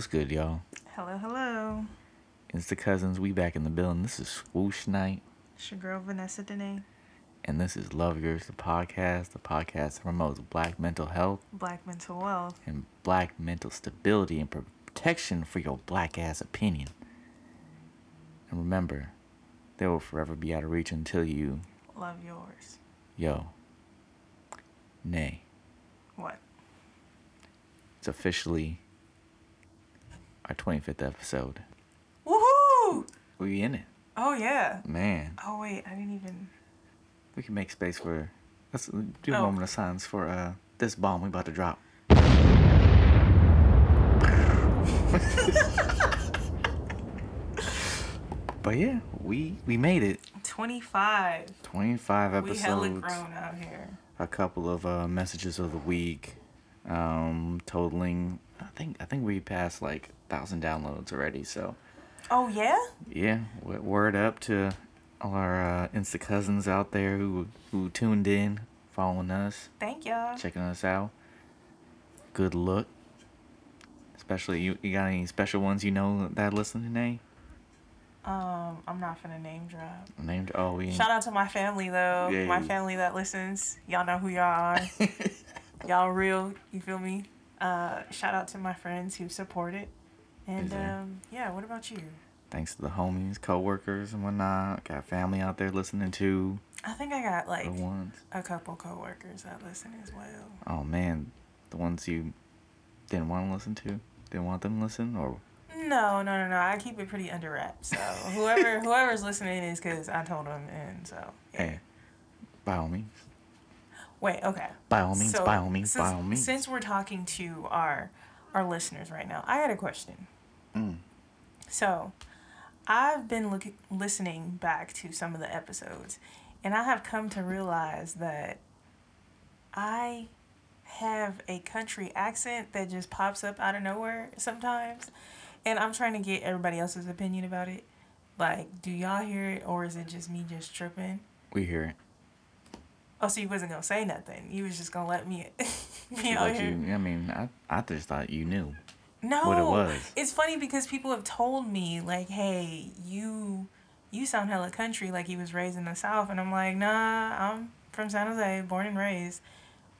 What's good, y'all? Hello, hello. It's the cousins. We back in the building. This is Swoosh Knight, It's your girl Vanessa Dene. and this is Love Yours, the podcast. The podcast that promotes black mental health Black mental wealth. and black mental stability and protection for your black ass opinion. And remember, they will forever be out of reach until you, Love yours. yo, nay. What? It's officially our 25th episode. Woohoo! We in it, Oh yeah. man. Oh wait, I didn't even. We can make space for. Let's do a Oh. moment of silence for uh this bomb we about to drop. but yeah, we we made it. Twenty five. Twenty five episodes. We hella grown out here. A couple of uh, messages of the week, um, totaling. I think I think we passed like thousand downloads already. So Oh yeah. yeah, word up to all our uh, Insta cousins out there who who tuned in, following us. Thank y'all. checking us out. Good look. Especially you, you got any special ones you know that listen to today? Um, I'm not gonna name drop. Named oh we Shout out to my family though. My family that listens. Y'all know who y'all are. y'all real. You feel me? Uh, shout out to my friends who support it. And um, yeah. What about you? Thanks to the homies, co-workers and whatnot. Got family out there listening to I think I got like the ones. a couple coworkers that listen as well. Oh man, the ones you didn't want to listen to, didn't want them to listen, or No, no, no, no. I keep it pretty under wraps. So whoever whoever's listening is because I told them, and so yeah. hey, by all means, Wait, okay. by all means, So, by all means, since, by all means. Since we're talking to our our listeners right now, I had a question. Mm. So, I've been looking listening back to some of the episodes, and I have come to realize that I have a country accent that just pops up out of nowhere sometimes, and I'm trying to get everybody else's opinion about it. Like, do y'all hear it, or is it just me just tripping? We hear it. Oh, so you wasn't gonna say nothing. You was just gonna let me be out here. you, I mean, I, I just thought you knew. No, what it was. It's funny because people have told me like, "Hey, you, you sound hella country, like you was raised in the South," and I'm like, "Nah, I'm from San Jose, born and raised."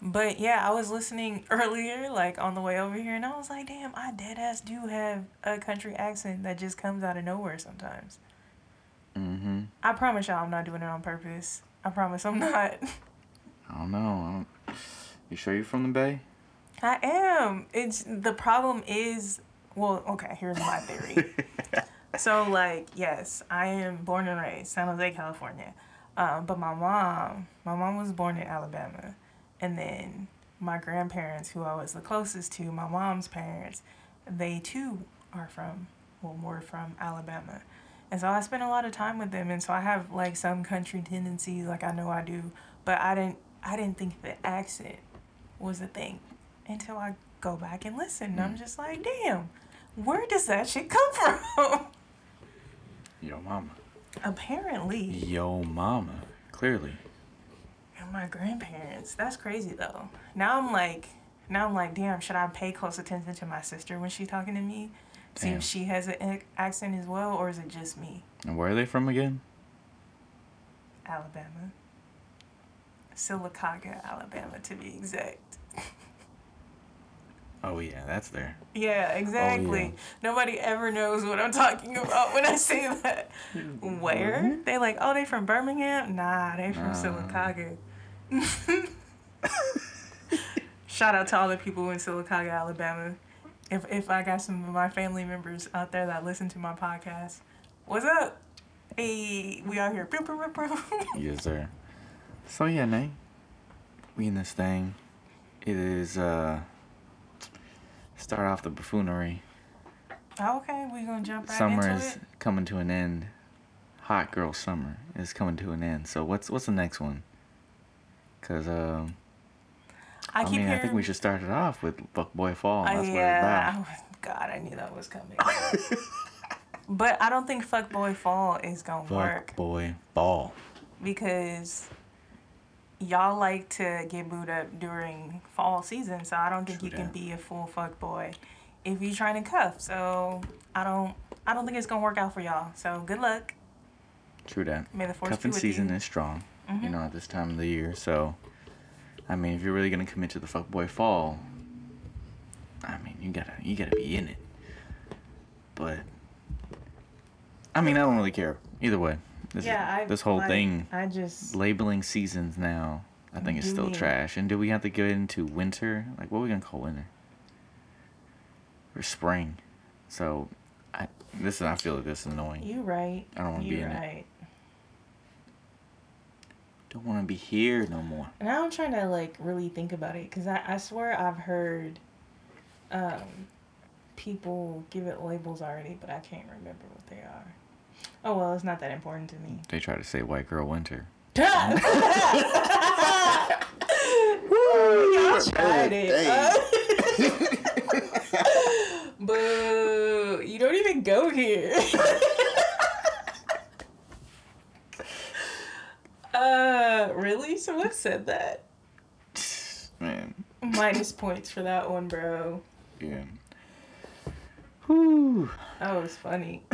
But yeah, I was listening earlier, like on the way over here, and I was like, "Damn, I dead ass do have a country accent that just comes out of nowhere sometimes." Mm-hmm. I promise y'all, I'm not doing it on purpose. I promise I'm not. I don't know. I don't, you sure you're from the Bay? I am. It's the problem is well, okay, here's my theory. so like, yes, I am born and raised San Jose, California. Um, but my mom, my mom was born in Alabama. And then my grandparents, who I was the closest to, my mom's parents, they too are from well, more from Alabama. And so I spent a lot of time with them and so I have like some country tendencies, like I know I do, but I didn't I didn't think the accent was a thing until I go back and listen. And I'm mm. just like, damn, where does that shit come from? Yo, mama. Apparently, Yo, mama. Clearly. and my grandparents. That's crazy though. Now I'm like, now I'm like, damn, should I pay close attention to my sister when she's talking to me? See if she has an accent as well, or is it just me? And where are they from again? Alabama. Sylacauga, Alabama, to be exact. Oh yeah, that's there. Yeah, exactly. Nobody ever knows what I'm talking about when I say that. Where? They like, oh, they from Birmingham? Nah, they from Nah. Shout out to all the people in Sylacauga, Alabama. If if I got some of my family members out there that listen to my podcast, what's up? Hey, we out here. Yes, sir. So yeah, Nate. We in this thing. It is uh start off the buffoonery. okay, we're gonna jump right summer into is it. coming to an end. Hot girl summer is coming to an end. So what's what's the next one? Cause um I I, keep mean hearing. I think we should start it off with Fuck Boy Fall. Uh, That's what it's yeah, about. God, I knew that was coming. but I don't think Fuckboy Fall is gonna Fuck work Boy Fall. because y'all like to get booed up during fall season, so I don't think True you can be a full fuck boy if you're trying to cuff. So I don't I don't think it's gonna work out for y'all. So good luck. True that. May the force Cuffing season you. is strong, you Mhm. know, at this time of the year. So, I mean, if you're really gonna commit to the fuck boy fall, I mean, you gotta you gotta be in it. But, I mean, I don't really care either way. This, yeah, I this whole like, thing I just labeling seasons now, I think it's still we- trash. And do we have to get into winter? Like, what are we gonna call winter? Or spring? So, I this is I feel like this is annoying. you right. I don't wanna be in it. right. Don't want to be here no more. And now I'm trying to like really think about it because I, I swear I've heard um, people give it labels already, but I can't remember what they are. Oh well, it's not that important to me. They try to say white girl winter. Y'all tried it. Uh, Boo! You don't even go here. uh, really? Someone said that? Man, Minus points for that one, bro. yeah. Whew. That was funny.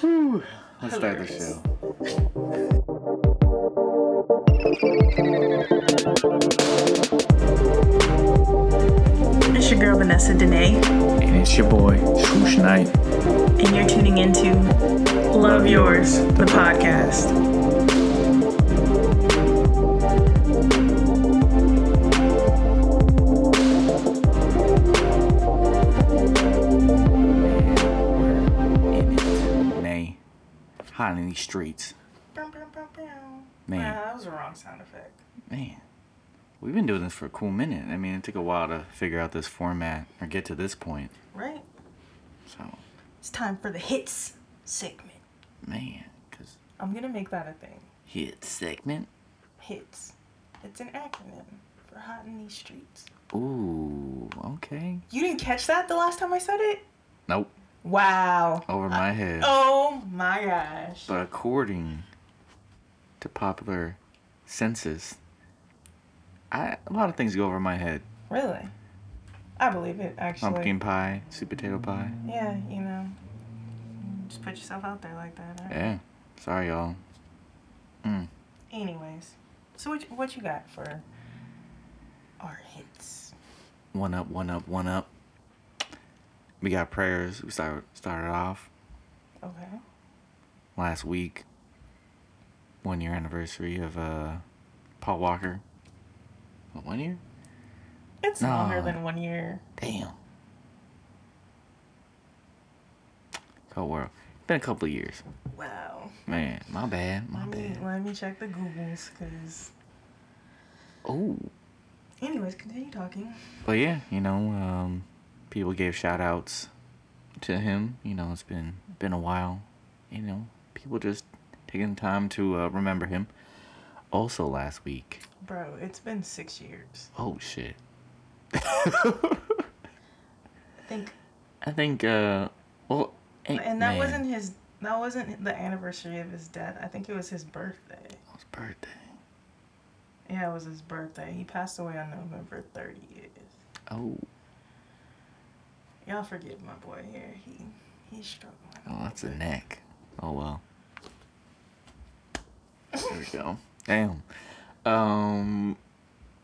Whew. Let's start the show. It's your girl Vanessa Dene, And it's your boy, Swoosh Knight. and you're tuning into Love Yours, the podcast. In in these streets. Man. Man, that was a wrong sound effect. Man. We've been doing this for a cool minute. I mean, it took a while to figure out this format or get to this point. Right? So, It's time for the hits segment. man, because I'm gonna make that a thing. hit segment. Hits. It's an acronym for hot in these streets. Ooh, okay. You didn't catch that the last time I said it? Nope. Wow. Over my head. Oh my gosh. But according to popular census, I a lot of things go over my head. Really? I believe it, actually. Pumpkin pie, sweet potato pie. Yeah, you know. Just put yourself out there like that. Right? Yeah. Sorry, y'all. Mm. Anyways, so what, what you got for our hits? One up, one up, one up. We got prayers. We start, started off Okay. last week. One year anniversary of uh, Paul Walker. What, one year? It's No. longer than one year. Damn. Cold world. Been a couple of years. Wow. Man, my bad, my Let me, bad. let me check the Googles, because. Oh. Anyways, continue talking. But yeah, you know, um, people gave shout outs to him. You know, it's been been a while. You know, people just taking time to uh, remember him. Also, last week. Bro, it's been six years. Oh shit. I think. I think. uh Well, ain't- And that man, wasn't his. That wasn't the anniversary of his death. I think it was his birthday. His birthday. Yeah, it was his birthday. He passed away on November 30th. Oh, Y'all forgive my boy here. He he's struggling. oh, that's a neck. Oh well. There we go. Damn. Um.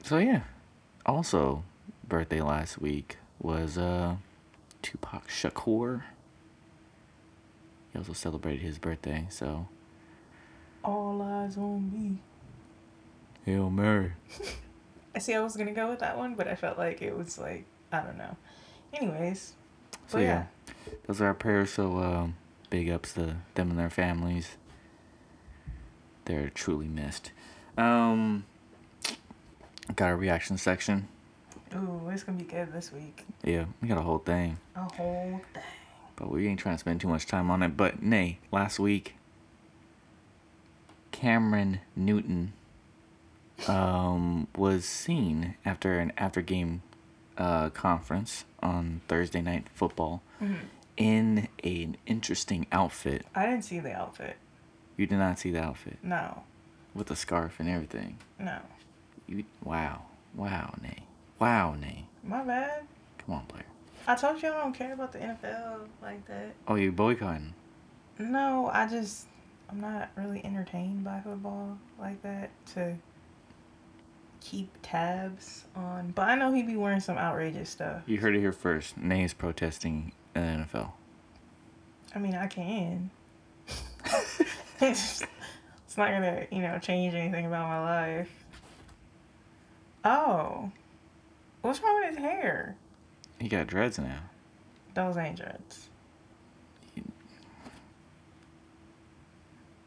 So yeah. Also, birthday last week was uh Tupac Shakur. He also celebrated his birthday, so All eyes on me. Hail Mary. I see. I was gonna go with that one, but I felt like it was like I don't know. Anyways, So yeah, yeah, those are our prayers. So um, big ups to them and their families. They're truly missed. Um, got a reaction section. ooh, it's gonna be good this week. Yeah, we got a whole thing, A whole thing. but we ain't trying to spend too much time on it. But nay, last week, Cameron Newton um, was seen after an after game uh, conference on Thursday night football Mhm. in an interesting outfit. I didn't see the outfit. You did not see the outfit No, with the scarf and everything. no. You wow, wow, Nay, Wow, Nay. My bad. Come on, player. I told you I don't care about the NFL like that. Oh, you boycotting? No, I just I'm not really entertained by football like that to keep tabs on. But I know he'd be wearing some outrageous stuff. You heard it here first. Nay is protesting in the NFL. I mean, I can. it's not gonna, you know, change anything about my life. Oh, what's wrong with his hair? He got dreads now. Those ain't dreads.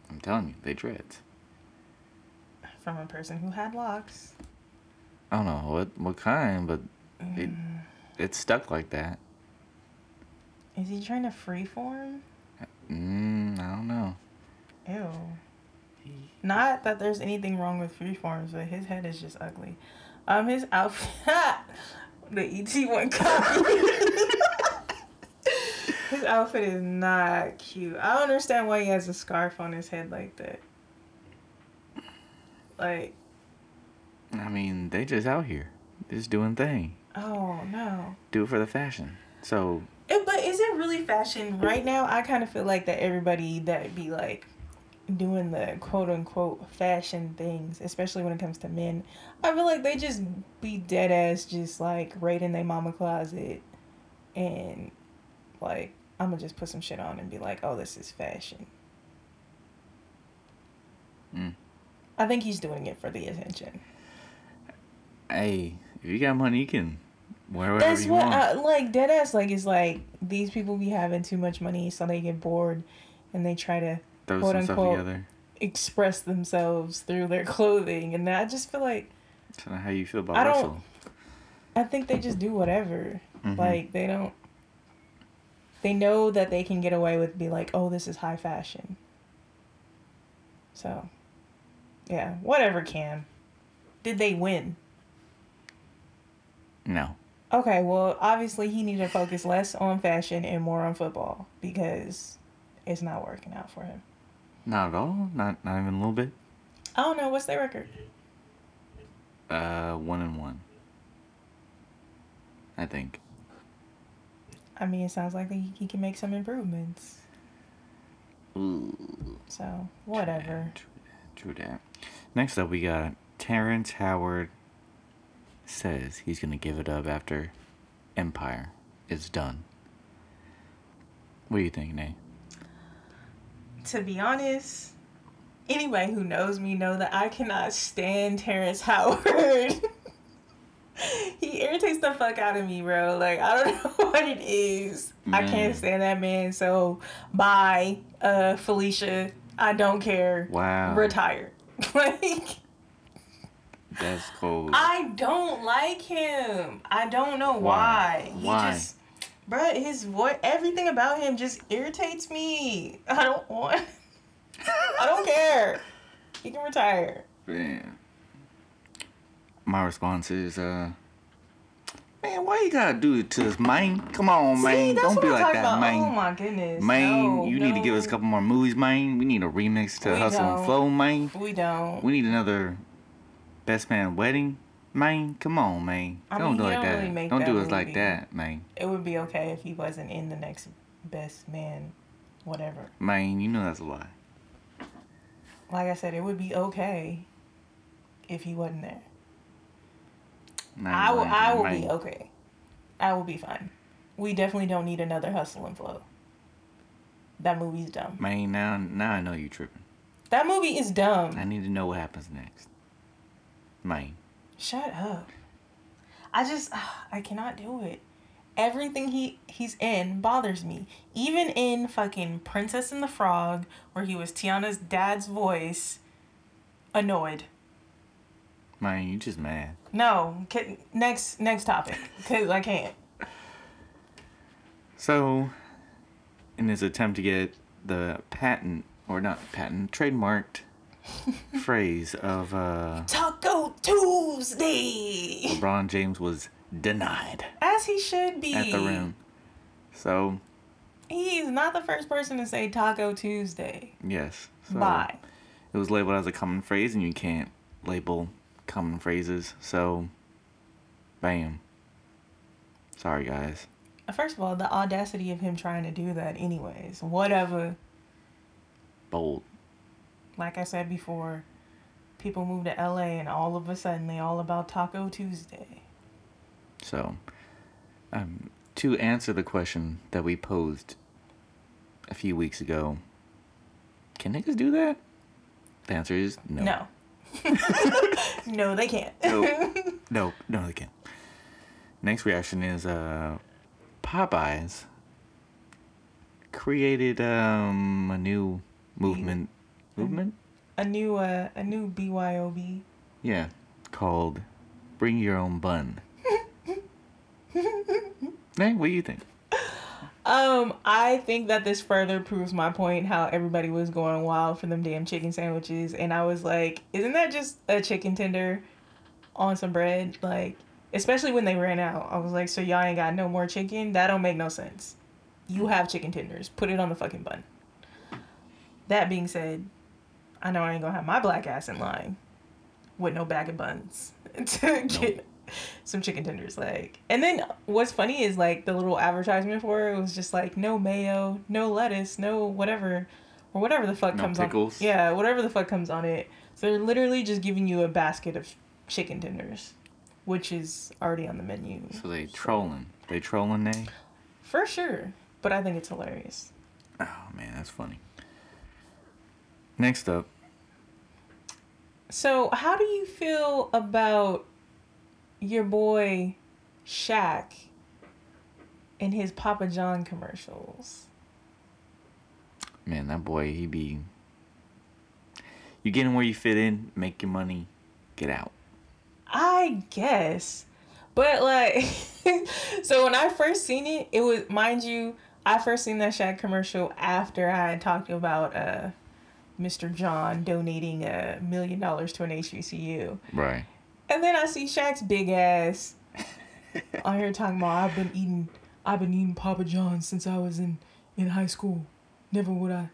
I'm telling you, they dreads. From a person who had locks. I don't know what what kind, but it Mm. it's stuck like that. Is he trying to freeform? Mm, I don't know. Ew. Not that there's anything wrong with freeforms, but his head is just ugly. Um, his outfit, the ET one copy. his outfit is not cute. I don't understand why he has a scarf on his head like that. Like, I mean, they just out here, just doing thing. oh no. Do it for the fashion. So Eh, But is it really fashion right now? I kind of feel like that everybody that be like doing the quote unquote fashion things, especially when it comes to men, I feel like they just be dead ass just like right in their mama closet and like I'm gonna just put some shit on and be like, oh, this is fashion. Mm. I think he's doing it for the attention. Hey, if you got money, you can wear whatever That's you what want. I, like dead ass like it's like these people be having too much money so they get bored and they try to Throw quote unquote, together. express themselves through their clothing and I just feel like That's not how you feel about I don't- Russell. I think they just do whatever. Mhm. Like they don't they know that they can get away with be like, "Oh, this is high fashion." So, yeah, whatever Cam. Did they win? No. Okay, well, obviously he needs to focus less on fashion and more on football because it's not working out for him. Not at all. Not not even a little bit. I don't know what's their record. Uh, one and one. I think. I mean, it sounds like he, he can make some improvements. Ooh. So, whatever. True that. True that. Next up, we got Terrence Howard says he's gonna give it up after Empire is done. What do you think, Nay? To be honest, anyone who knows me know that I cannot stand Terrence Howard. he irritates the fuck out of me, bro. Like I don't know what it is. I can't stand that man. So bye, uh, Felicia. I don't care. Wow. Retire. like That's cold. I don't like him. I don't know why. Why? He Why? just Bruh, his voice everything about him just irritates me. I don't want I don't care. He can retire. Man. My response is, uh, man, why you gotta do it to us, man? Come on, See, man. that's Don't what be I'm like talking that, about. man. Oh my goodness. Man, No, you need to give us a couple more movies, man. We need a remix to We Hustle don't. and Flow, man. We don't. We need another Best Man Wedding, man. Come on, man. I don't mean, do he like don't that. really don't that do it like that, man. It would be okay if he wasn't in the next best man, whatever. Man, you know that's a lie. Like I said, it would be okay if he wasn't there. I will. I will man. be okay. I will be fine. We definitely don't need another hustle and flow. That movie's dumb. Man, now, now I know you tripping. That movie is dumb. I need to know what happens next. Man. Shut up. I just I cannot do it. Everything he he's in bothers me. Even in fucking Princess and the Frog, where he was Tiana's dad's voice, annoyed. Man, you just mad. No, ca- next next topic, cause I can't. So, in his attempt to get the patent, or not patent, trademarked phrase of uh, Taco Tuesday, LeBron James was denied as he should be. at the rim. So, He's not the first person to say Taco Tuesday. yes. So Bye. It was labeled as a common phrase, and you can't label common phrases. So, Bam. Sorry, guys. First of all, the audacity of him trying to do that, anyways. Whatever. Bold. Like I said before, people move to LA and all of a sudden they all about Taco Tuesday. So, um, to answer the question that we posed a few weeks ago, can niggas do that? The answer is no. No. no, they can't. No. no, no, they can't. Next reaction is uh, Popeyes created um, a new movement. Movement? a new uh, a new BYOB. Yeah, called Bring Your Own Bun. hey, what do you think? Um, I think that this further proves my point how everybody was going wild for them damn chicken sandwiches, and I was like, isn't that just a chicken tender on some bread? Like, especially when they ran out, I was like, so y'all ain't got no more chicken? That don't make no sense. You have chicken tenders, put it on the fucking bun. That being said, I know I ain't gonna have my black ass in line with no bag of buns to get some chicken tenders like and then what's funny is like the little advertisement for it was just like no mayo no lettuce no whatever or whatever the fuck No comes pickles? on yeah whatever the fuck comes on it so they're literally just giving you a basket of chicken tenders which is already on the menu So they trolling. They trolling they? for sure but i think it's hilarious Oh man, that's funny. Next up, so how do you feel about your boy Shaq and his Papa John commercials? man, that boy, he be. You get in where you fit in, make your money, get out. I guess. But like so when I first seen it, it was mind you, I first seen that Shaq commercial after I had talked about uh Mr. John donating a million dollars to an HBCU. Right. And then I see Shaq's big ass on here talking about I've been eating I've been eating Papa John's since I was in in high school. Never would I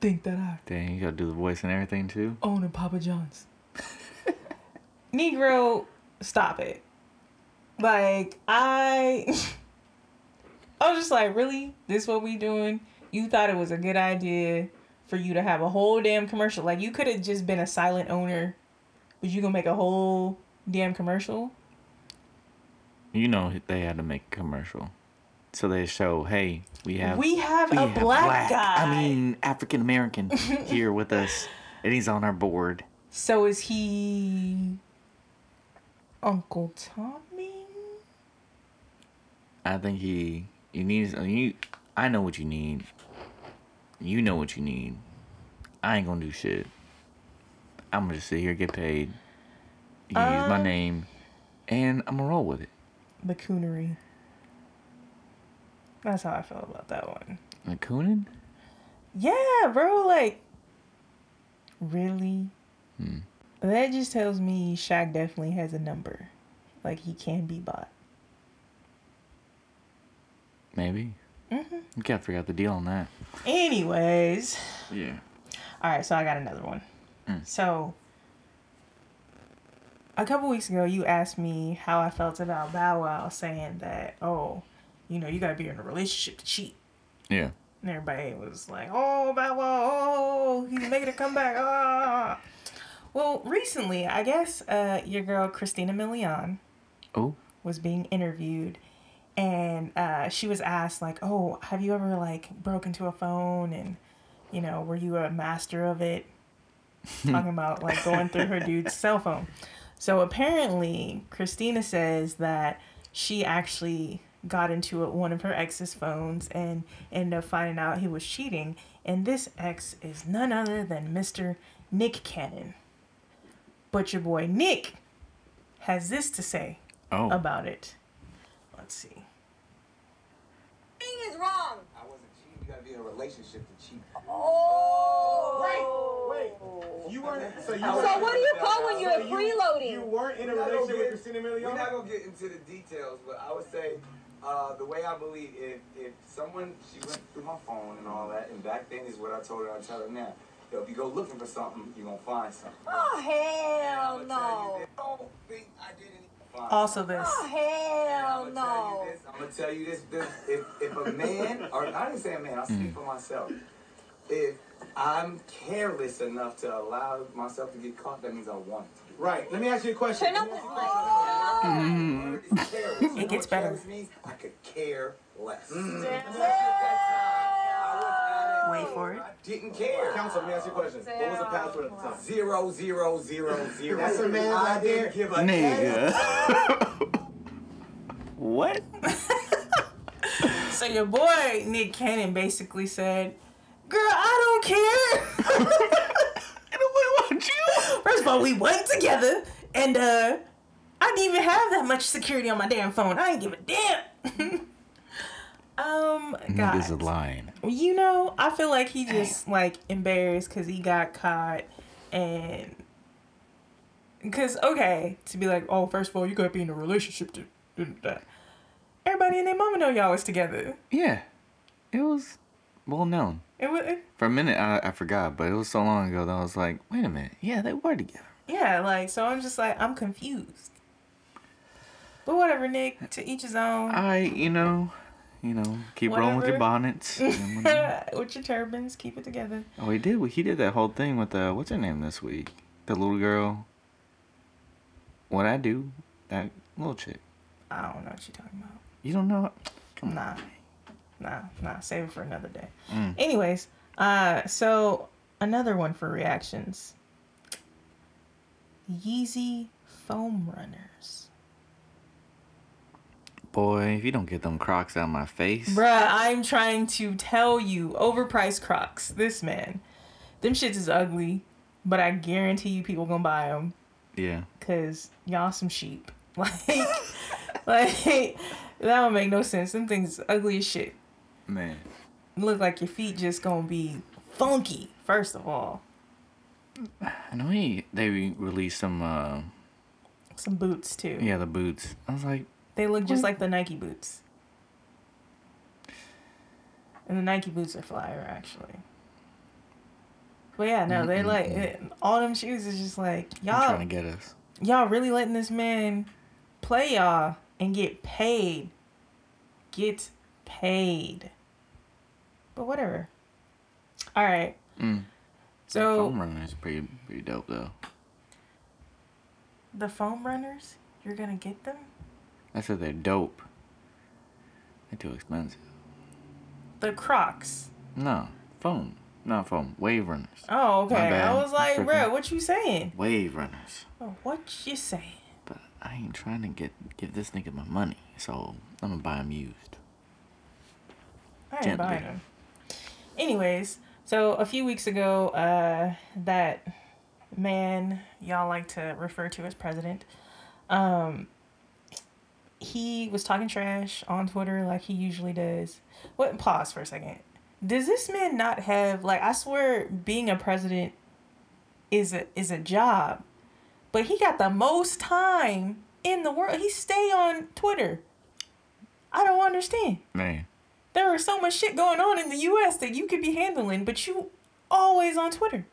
think that I Dang, you gotta do the voice and everything too. own a Papa John's. Negro, stop it. Like I I was just like, really? This what we doing? You thought it was a good idea for you to have a whole damn commercial. Like you could have just been a silent owner, but you gonna make a whole damn commercial? You know they had to make a commercial, so they show, hey, we have we have we a have black, guy. I mean African American here with us, and he's on our board. So is he Uncle Tommy? I think he he needs you. I know what you need. You know what you need. I ain't gonna do shit. I'm gonna just sit here get paid. You use my Um, name, and I'm gonna roll with it. The coonery. That's how I felt about that one. Like Coonan? Yeah, bro, like really? Hmm. That just tells me Shaq definitely has a number. Like he can be bought. Maybe. Mm-hmm. You can't figure out the deal on that. Anyways, Yeah. all right, so I got another one. Mm. So a couple weeks ago, you asked me how I felt about Bow Wow saying that, oh, you know, you gotta be in a relationship to cheat. Yeah. And everybody was like, oh, Bow Wow, oh, he's making a comeback. Ah. Well, recently, I guess uh, your girl, Christina Milian, Oh. was being interviewed and uh, she was asked like oh have you ever like broke into a phone and you know were you a master of it talking about like going through her dude's cell phone so apparently christina says that she actually got into it, one of her ex's phones and ended up finding out he was cheating and this ex is none other than mr nick cannon but your boy nick has this to say Oh. about it. Let's see. Cheating is wrong. I wasn't cheating. You gotta be in a relationship to cheat. Oh. Wait, wait. You weren't. So you. So weren't- what do you call when you're so you- freeloading? You weren't in a We're not gonna relationship with get- Christina We're not gonna get into the details, but I would say uh, the way I believe, if if someone she went through my phone and all that, and back then is what I told her, I tell her now. Yo, if you go looking for something, you're gonna find something. Oh hell I'ma tell you no. I don't think I did any fine. Also this. Oh, hell I'm no. this. I'm gonna tell you this. this if, if a man, or I didn't say a man, I speak mm. for myself. If I'm careless enough to allow myself to get caught, that means I want it. Right. Let me ask you a question. Turn up the volume. It's careless. You know It gets better. means? I could care less. Wait for it. I didn't care. Counsel, let me ask you a question. What was the password at the time? Zero, zero, zero, zero. That's a man I there. didn't give a Nigga. what? So your boy Nick Cannon basically said, "Girl, I don't care." Nobody wants you. First of all, we went together, and uh, I didn't even have that much security on my damn phone. I ain't give a damn. Um, Nigga's a guys, lying. you know, I feel like he just like embarrassed because he got caught, and because okay, to be like, oh, first of all, you gotta be in a relationship to do that. Everybody and their mama know y'all was together. Yeah. It was well known. It was, it, For a minute, I, I forgot, but it was so long ago that I was like, wait a minute. Yeah, they were together. yeah, like so. I'm just like I'm confused. But whatever, Nick. To each his own. I, you know, you know, keep rolling with your bonnets. with your turbans, keep it together. oh, he did. He did that whole thing with the what's her name this week? The little girl. What I do? That little chick. I don't know what you're talking about. You don't know? Nah, nah, nah. Save it for another day. Mm. Anyways, uh, so another one for reactions. Yeezy foam runners. Boy, if you don't get them Crocs out of my face. Bruh, I'm trying to tell you, overpriced Crocs. This man, them shits is ugly, but I guarantee you people gonna buy them. Yeah. Cause y'all some sheep. Like, like that don't make no sense. Them things ugly as shit. Man. Look like your feet just gonna be funky. First of all, I know he they released some uh some boots too. yeah, the boots. I was like, They look just like the Nike boots. And the Nike boots are flyer actually. But yeah, no, they like it, all them shoes is just like you y'all. trying to get us. y'all really letting this man play y'all and get paid. Get paid. But whatever. All right. Mm. So Foam runners is pretty pretty dope though. the foam runners, you're gonna get them. I said they're dope. They're too expensive. The Crocs. No, foam. Not foam. Wave runners. Oh, okay. I was like, bro, what you saying? Wave runners. Oh, what you saying? But I ain't trying to get give this nigga my money, so I'm gonna buy them used. I ain't Gently. buying them. Anyways, so a few weeks ago, uh, that man y'all like to refer to as president, um, he was talking trash on Twitter like he usually does. What? Pause for a second. Does this man not have like? I swear, being a president is a is a job, but he got the most time in the world. He stay on Twitter. I don't understand Man, there is so much shit going on in the US that you could be handling, but you always on Twitter.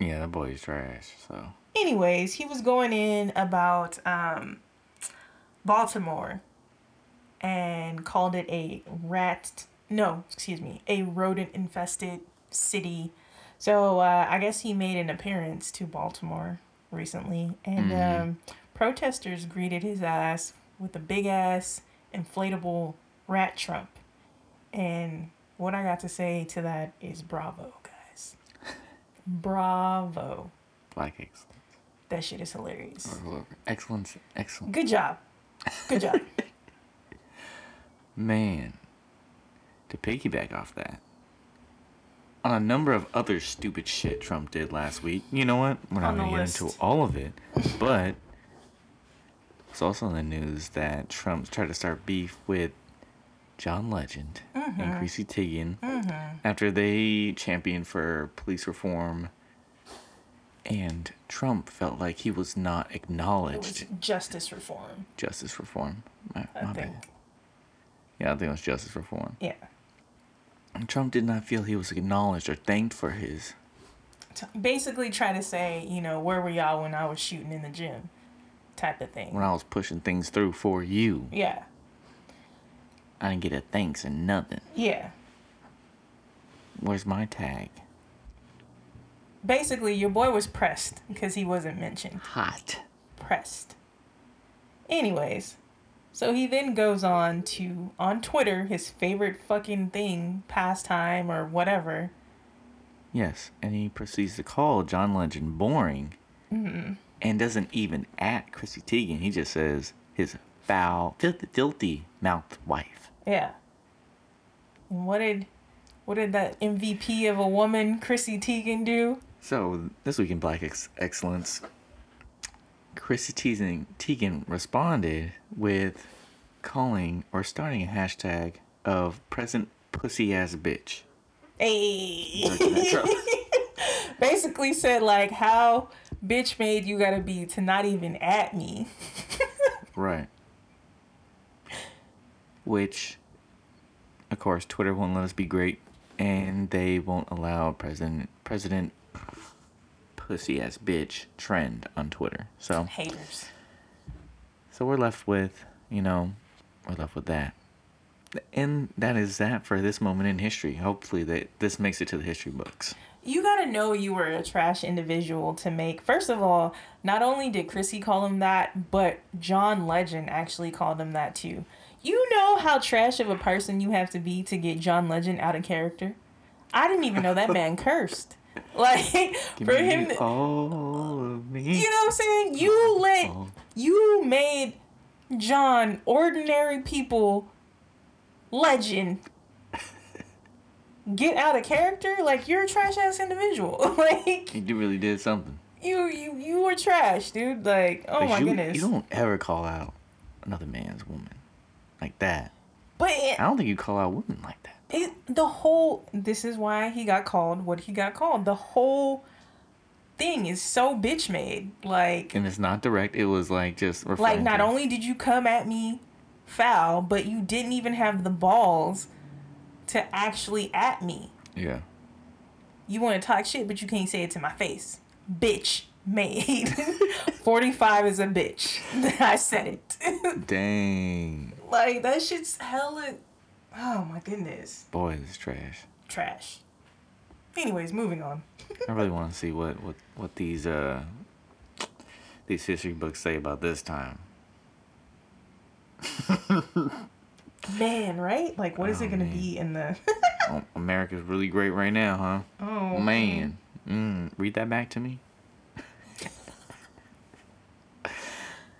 yeah, that boy's trash. So Anyways, he was going in about um, Baltimore and called it a rat no, excuse me, a rodent infested city. So uh, I guess he made an appearance to Baltimore recently, and um, protesters greeted his ass with a big ass inflatable rat trump. And what I got to say to that is bravo, guys. bravo. black excellence. That shit is hilarious. Excellence, excellent. Good job. Good job. Man, to piggyback off that, on a number of other stupid shit Trump did last week. You know what? We're not gonna get into all of it, but it's also in the news that Trump's tried to start beef with John Legend Mm-hmm. and Chrissy Teigen after they championed for police reform. And Trump felt like he was not acknowledged was justice reform. justice reform. My, I my think. bad. Yeah, I think it was justice reform. Yeah. And Trump did not feel he was acknowledged or thanked for his. Basically, try to say, you know, where were y'all when I was shooting in the gym? type of thing. When I was pushing things through for you, Yeah. I didn't get a thanks and nothing. Yeah. Where's my tag? Basically, your boy was pressed because he wasn't mentioned. Hot. Pressed. Anyways, so he then goes on to, on Twitter, his favorite fucking thing, pastime or whatever. Yes, and he proceeds to call John Legend boring, mm-hmm. and doesn't even at Chrissy Teigen. He just says his foul, filthy, filthy mouth wife. Yeah. And what did, what did that MVP of a woman, Chrissy Teigen, do? So this week in Black Ex- Excellence, Chrissy Teigen, Teigen responded with calling or starting a hashtag of present pussy ass bitch. Hey. Basically said like how bitch made you gotta be to not even at me. Right. Which, of course, Twitter won't let us be great, and they won't allow President President pussy ass bitch trend on Twitter. So Haters. so we're left with you know we're left with that. And that is that for this moment in history. Hopefully that this makes it to the history books. You gotta know you were a trash individual to make. First of all, not only did Chrissy call him that, but John Legend actually called him that too. You know how trash of a person you have to be to get John Legend out of character? I didn't even know that man cursed. Like Give for him, all of me. you know what I'm saying? You let you made John ordinary people legend get out of character. Like you're a trash ass individual. like You really did something. you you you were trash, dude. Like oh my you, goodness. You don't ever call out another man's woman like that. but I don't think you call out women like that. It the whole this is why he got called what he got called. The whole thing is so bitch made. Like And it's not direct. It was like just like not to- only did you come at me foul, but you didn't even have the balls to actually at me. Yeah. You want to talk shit, but you can't say it to my face. Bitch made. 45 is a bitch. I said it. Dang. like, that shit's hella. Oh my goodness. Boy, this is trash. Trash. Anyways, moving on. I really want to see what, what, what these uh these history books say about this time. Man, right? Like, what is Oh, it going to man. be in the. Oh, America's really great right now, huh? oh, Man. Mm, read that back to me.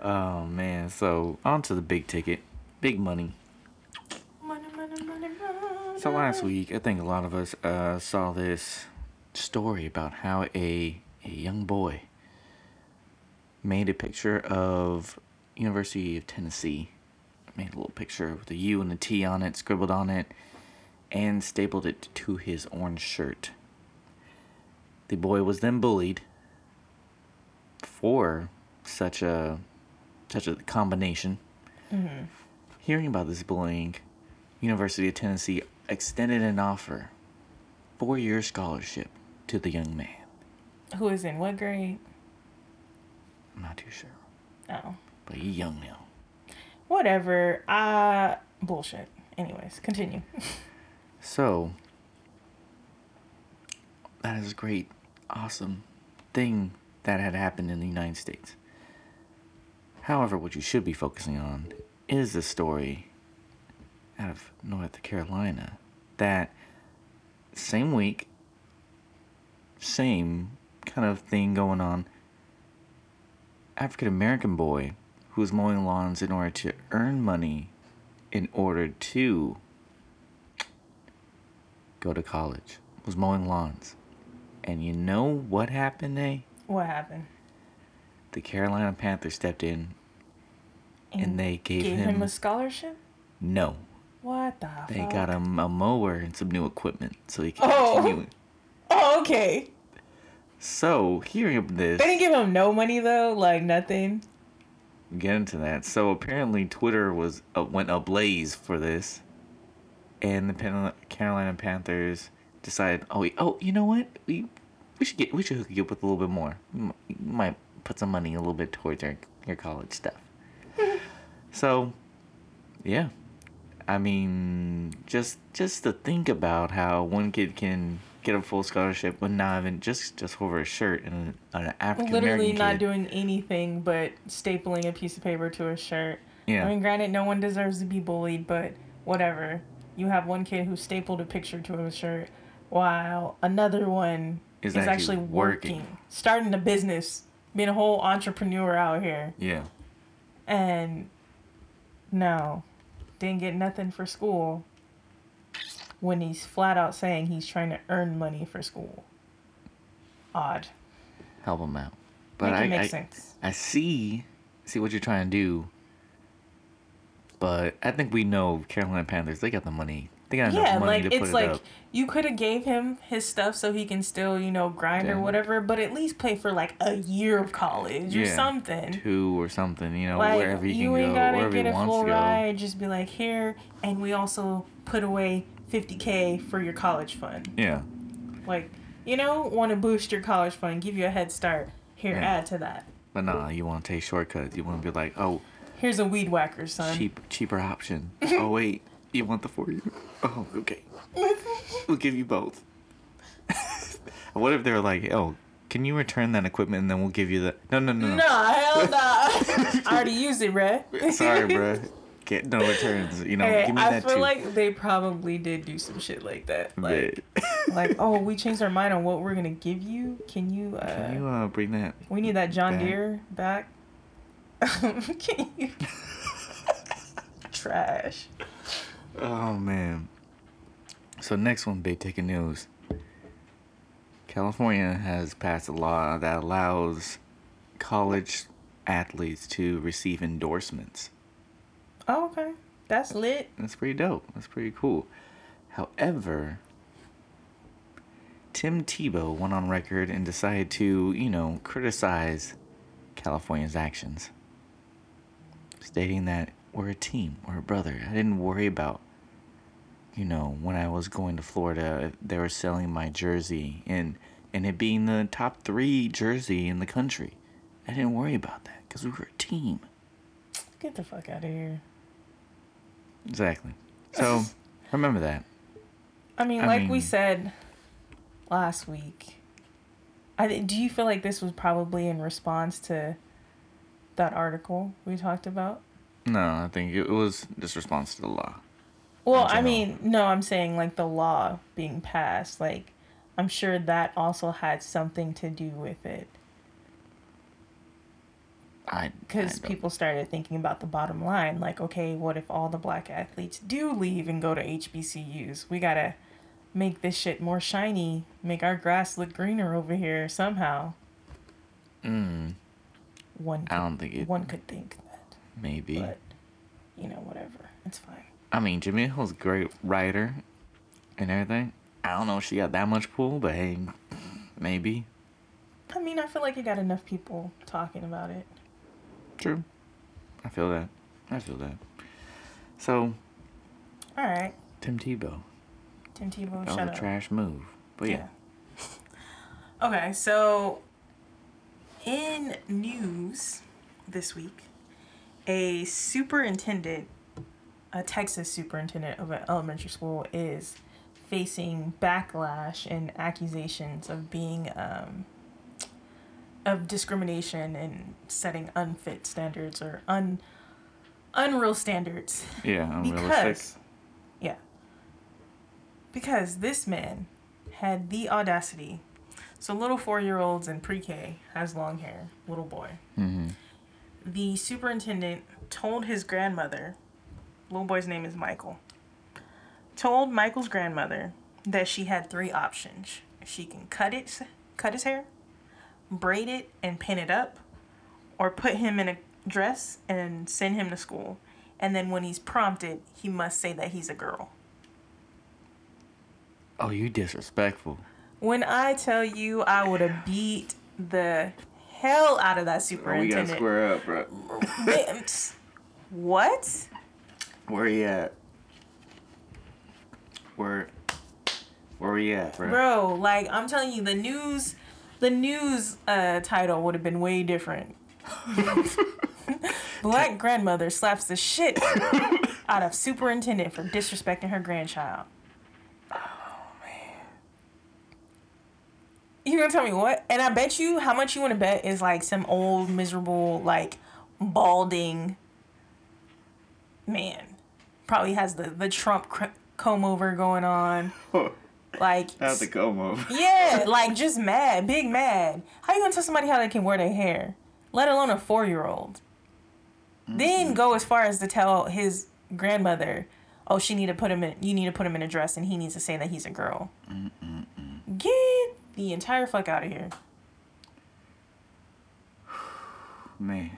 oh man. So on to the big ticket. Big money. Money, money, money, money. So last week, I think a lot of us uh, saw this story about how a a young boy made a picture of University of Tennessee. Made a little picture with a U and a T on it, scribbled on it, and stapled it to his orange shirt. The boy was then bullied for such a such a combination. Hearing about this bullying, University of Tennessee extended an offer, four-year scholarship to the young man. Who is in what grade? I'm not too sure, Oh. but he young now. Whatever. Uh, bullshit. Anyways, continue. So that is a great, awesome thing that had happened in the United States. However, what you should be focusing on is the story out of North Carolina that same week, same kind of thing going on. African American boy who was mowing lawns in order to earn money in order to go to college, was mowing lawns. And you know what happened, eh? what happened? The Carolina Panthers stepped in and they gave, Gave him, him a scholarship? no. What the They fuck? got him a mower and some new equipment so he can Oh. continue. Oh, okay. So, hearing this, They didn't give him no money though, like nothing. get into that. So apparently Twitter was uh, went ablaze for this, and the Pan- Carolina Panthers decided, oh, we, oh, you know what, we we should get we should hook you up with a little bit more. Might put some money a little bit towards our your college stuff. so, yeah. I mean, just just to think about how one kid can get a full scholarship, but not even just just over a shirt and an African Literally not kid. doing anything but stapling a piece of paper to a shirt. Yeah. I mean, granted, no one deserves to be bullied, but whatever. You have one kid who stapled a picture to a shirt, while another one Is is, actually actually, working, working. starting a business, being a whole entrepreneur out here. yeah. And no, didn't get nothing for school when he's flat out saying he's trying to earn money for school. Odd. Help him out. But I, I, sense. I see see what you're trying to do. But I think we know Carolina Panthers, they got the money. They got enough Yeah, money like to put it's it like up. you could have gave him his stuff so he can still, you know, grind Yeah. or whatever, but at least pay for like a year of college or something. Two or something, you know, Like wherever he you can go, wherever he a wants full to go. ride. Just be like here, and we also put away fifty k for your college fund. Yeah. Like, you know, want to boost your college fund, give you a head start. Here, Yeah. add to that. But nah, you want to take shortcuts. You want to be like, oh, Here's a weed whacker, son. cheap, cheaper option. oh wait, you want the four year? Oh, okay. We'll give you both. what if they're like, oh, can you return that equipment and then we'll give you the? No, no, no, no. Nah, hell nah. I already used it, bruh. Sorry, bro. Get no returns. You know, Hey, give me I that feel too. like they probably did do some shit like that. Like, like, oh, we changed our mind on what we're gonna give you. Can you? Uh, Can you uh, bring that? we need that John back? Deere back. Can you? Trash. Oh man. So next one, big ticket news. California has passed a law that allows college athletes to receive endorsements. Oh, okay, that's lit. That's pretty dope. That's pretty cool. However, Tim Tebow went on record and decided to, you know, criticize California's actions, stating that we're a team, we're a brother. I didn't worry about, you know, when I was going to Florida, they were selling my jersey and and it being the top three jersey in the country. I didn't worry about that because we were a team. Get the fuck out of here. Exactly. So remember that. I mean, I like we said last week. I do you feel like this was probably in response to that article we talked about? No, I think it was just response to the law. Well, I mean, no, I'm saying like the law being passed. Like, I'm sure that also had something to do with it I I because people started thinking about the bottom line. Like, okay, what if all the black athletes do leave and go to HBCUs? We gotta make this shit more shiny, make our grass look greener over here somehow. Mm, One, I could, don't think it. one could think that, Maybe. but you know, whatever, it's fine. I mean, Jemele Hill's a great writer and everything. I don't know if she got that much pull, but hey, maybe. I mean, I feel like you got enough people talking about it. True. I feel that. I feel that. So, All right, Tim Tebow. Tim Tebow, That shut was a up. trash move. But yeah. Okay, so in news this week, a superintendent, a Texas superintendent of an elementary school, is facing backlash and accusations of being um, of discrimination and setting unfit standards or un unreal standards. Yeah, because yeah. Because this man had the audacity. So little four-year-olds in pre-k has long hair little boy. Hmm the superintendent told his grandmother little boy's name is michael told michael's grandmother that she had three options. She can cut it cut his hair braid it and pin it up or put him in a dress and send him to school. And then when he's prompted he must say that he's a girl. Oh, you disrespectful. when i tell you i would have beat the hell out of that superintendent Oh, we gotta square up, bro. What Where are you at? Where, where we at, bro? bro like i'm telling you the news the news uh title would have been way different Black grandmother slaps the shit out of superintendent for disrespecting her grandchild. Oh man. You gonna tell me what? And I bet you how much you want to bet is like some old miserable like balding man. Probably has the the Trump cr- comb over going on. Like How's the comb over? yeah, like just mad, big mad. How you gonna tell somebody how they can wear their hair, let alone a four year old? Then mm-hmm. go as far as to tell his grandmother, "Oh, she need to put him in. You need to put him in a dress, and he needs to say that he's a girl." Get the entire fuck out of here. Man.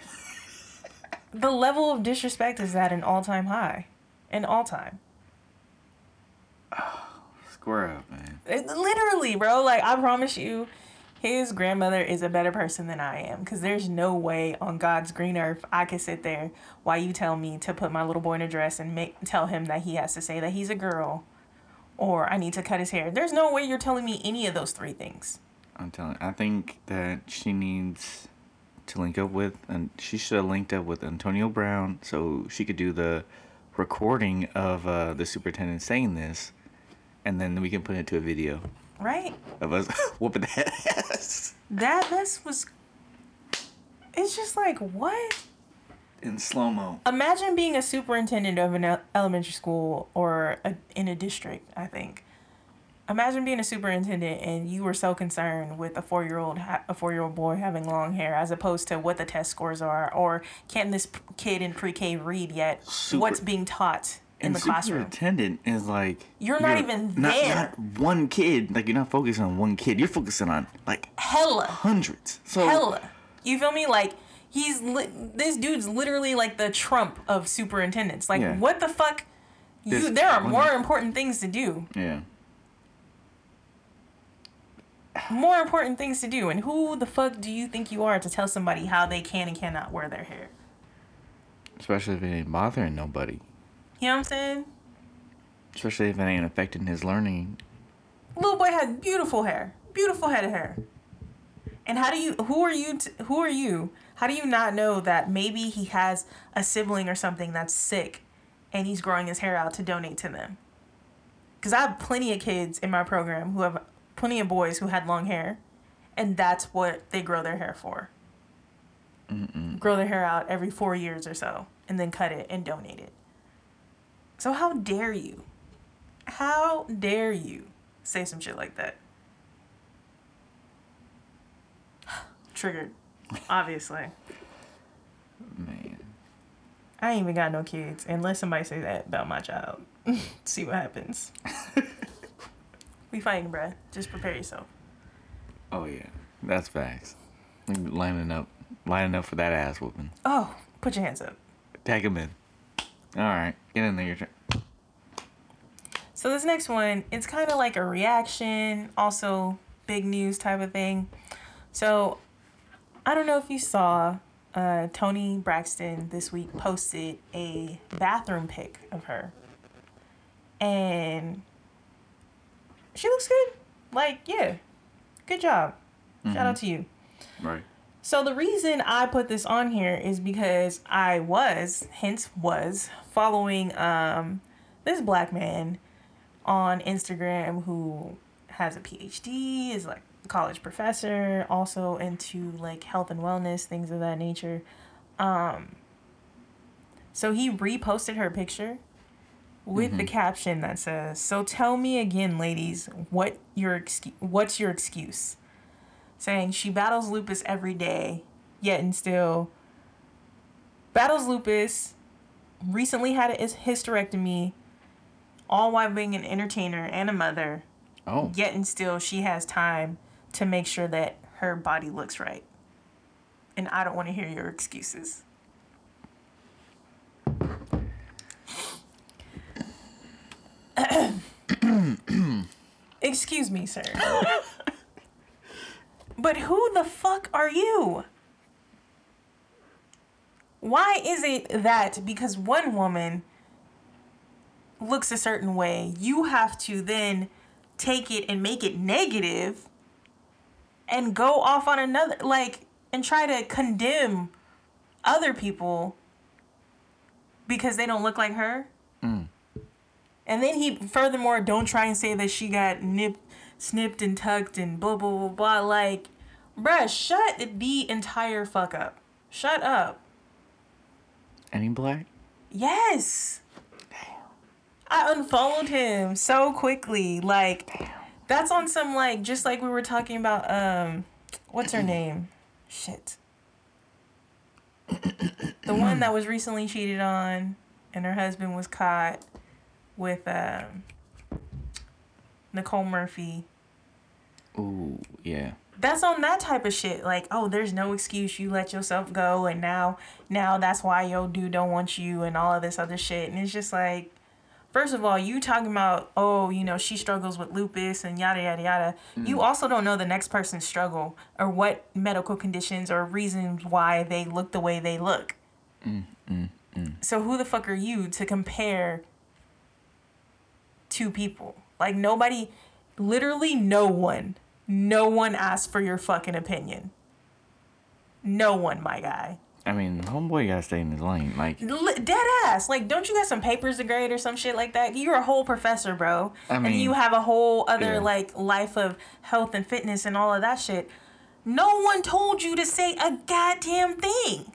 The level of disrespect is at an all time high, an all time. Square up, man. It- Literally, bro. Like I promise you, his grandmother is a better person than I am. Cause there's no way on God's green earth I could sit there while you tell me to put my little boy in a dress and make tell him that he has to say that he's a girl, or I need to cut his hair. There's no way you're telling me any of those three things. I'm telling. I think that she needs to link up with, and she should have linked up with Antonio Brown so she could do the recording of uh, the superintendent saying this, and then we can put it to a video Right? of us whooping that ass That this was. It's just like what? in slow mo. Imagine being a superintendent of an elementary school or a, in a district, I think. Imagine being a superintendent and you were so concerned with a four year old ha- a four year old boy having long hair as opposed to what the test scores are or can this kid in pre K read yet Super- what's being taught in And the classroom. superintendent is like You're not even not, there. Not one kid. Like you're not focusing on one kid. You're focusing on like Hella, hundreds. So hella. You feel me? Like he's li- this dude's literally like the Trump of superintendents. Like Yeah. what the fuck? You This- there are more important things to do. yeah. More important things to do. And who the fuck do you think you are to tell somebody how they can and cannot wear their hair? Especially if it ain't bothering nobody. You know what I'm saying? Especially if it ain't affecting his learning. Little boy had beautiful hair, beautiful head of hair. And how do you? Who are you? To, who are you? How do you not know that maybe he has a sibling or something that's sick, and he's growing his hair out to donate to them? Because I have plenty of kids in my program who have plenty of boys who had long hair, and that's what they grow their hair for. Grow their hair out every four years or so, and then cut it and donate it. So how dare you? How dare you say some shit like that? Triggered, obviously. Man. I ain't even got no kids. Unless somebody say that about my child. See what happens. we fighting, bruh. Just prepare yourself. Oh yeah. That's facts. Lining up lining up for that ass whooping. Oh, put your hands up. Tag him in. Alright. Get in there, your turn. So this next one, it's kind of like a reaction, also big news type of thing. So I don't know if you saw uh, Toni Braxton this week posted a bathroom pic of her, and she looks good. Like yeah, good job. Shout out to you. Right. So the reason I put this on here is because I was, hence was, following um this black man on Instagram who has a PhD, is like a college professor, also into like health and wellness, things of that nature. Um so he reposted her picture with the mm-hmm. caption that says, "So tell me again, ladies, what your excu- what's your excuse?" saying she battles lupus every day, yet and still battles lupus, recently had a hysterectomy, all while being an entertainer and a mother, Oh. yet and still she has time to make sure that her body looks right. And I don't want to hear your excuses. Excuse me, sir. But who the fuck are you? Why is it that because one woman looks a certain way, you have to then take it and make it negative and go off on another like and try to condemn other people because they don't look like her. And then he furthermore don't try and say that she got nipped, snipped and tucked and blah blah blah blah. Like, bruh, shut the entire fuck up. Shut up. Any black? Yes. I unfollowed him so quickly. Like that's on some like just like we were talking about um what's her name? Shit. the one that was recently cheated on and her husband was caught with um Nicole Murphy. Ooh, yeah. That's on that type of shit. Like, oh, there's no excuse. You let yourself go, and now, now that's why yo dude don't want you, and all of this other shit. And it's just like, first of all, you talking about, oh, you know, she struggles with lupus and yada yada yada. Mm. You also don't know the next person's struggle or what medical conditions or reasons why they look the way they look. Mm, mm, so who the fuck are you to compare two people? Like nobody, literally no one, no one asked for your fucking opinion. No one, my guy. I mean, homeboy gotta stay in his lane. Like, Li- Dead ass. Like, don't you got some papers to grade or some shit like that? You're a whole professor, bro. I and mean, you have a whole other yeah. like life of health and fitness and all of that shit. No one told you to say a goddamn thing.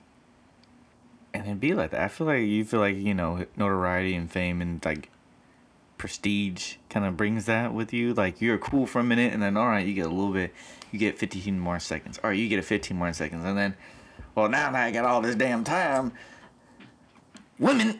and it'd be like that. I feel like you feel like you know notoriety and fame and like prestige kind of brings that with you. Like you're cool for a minute, and then all right, you get a little bit, you get 15 more seconds, or you get a 15 more seconds, and then, well, now that I got all this damn time, women.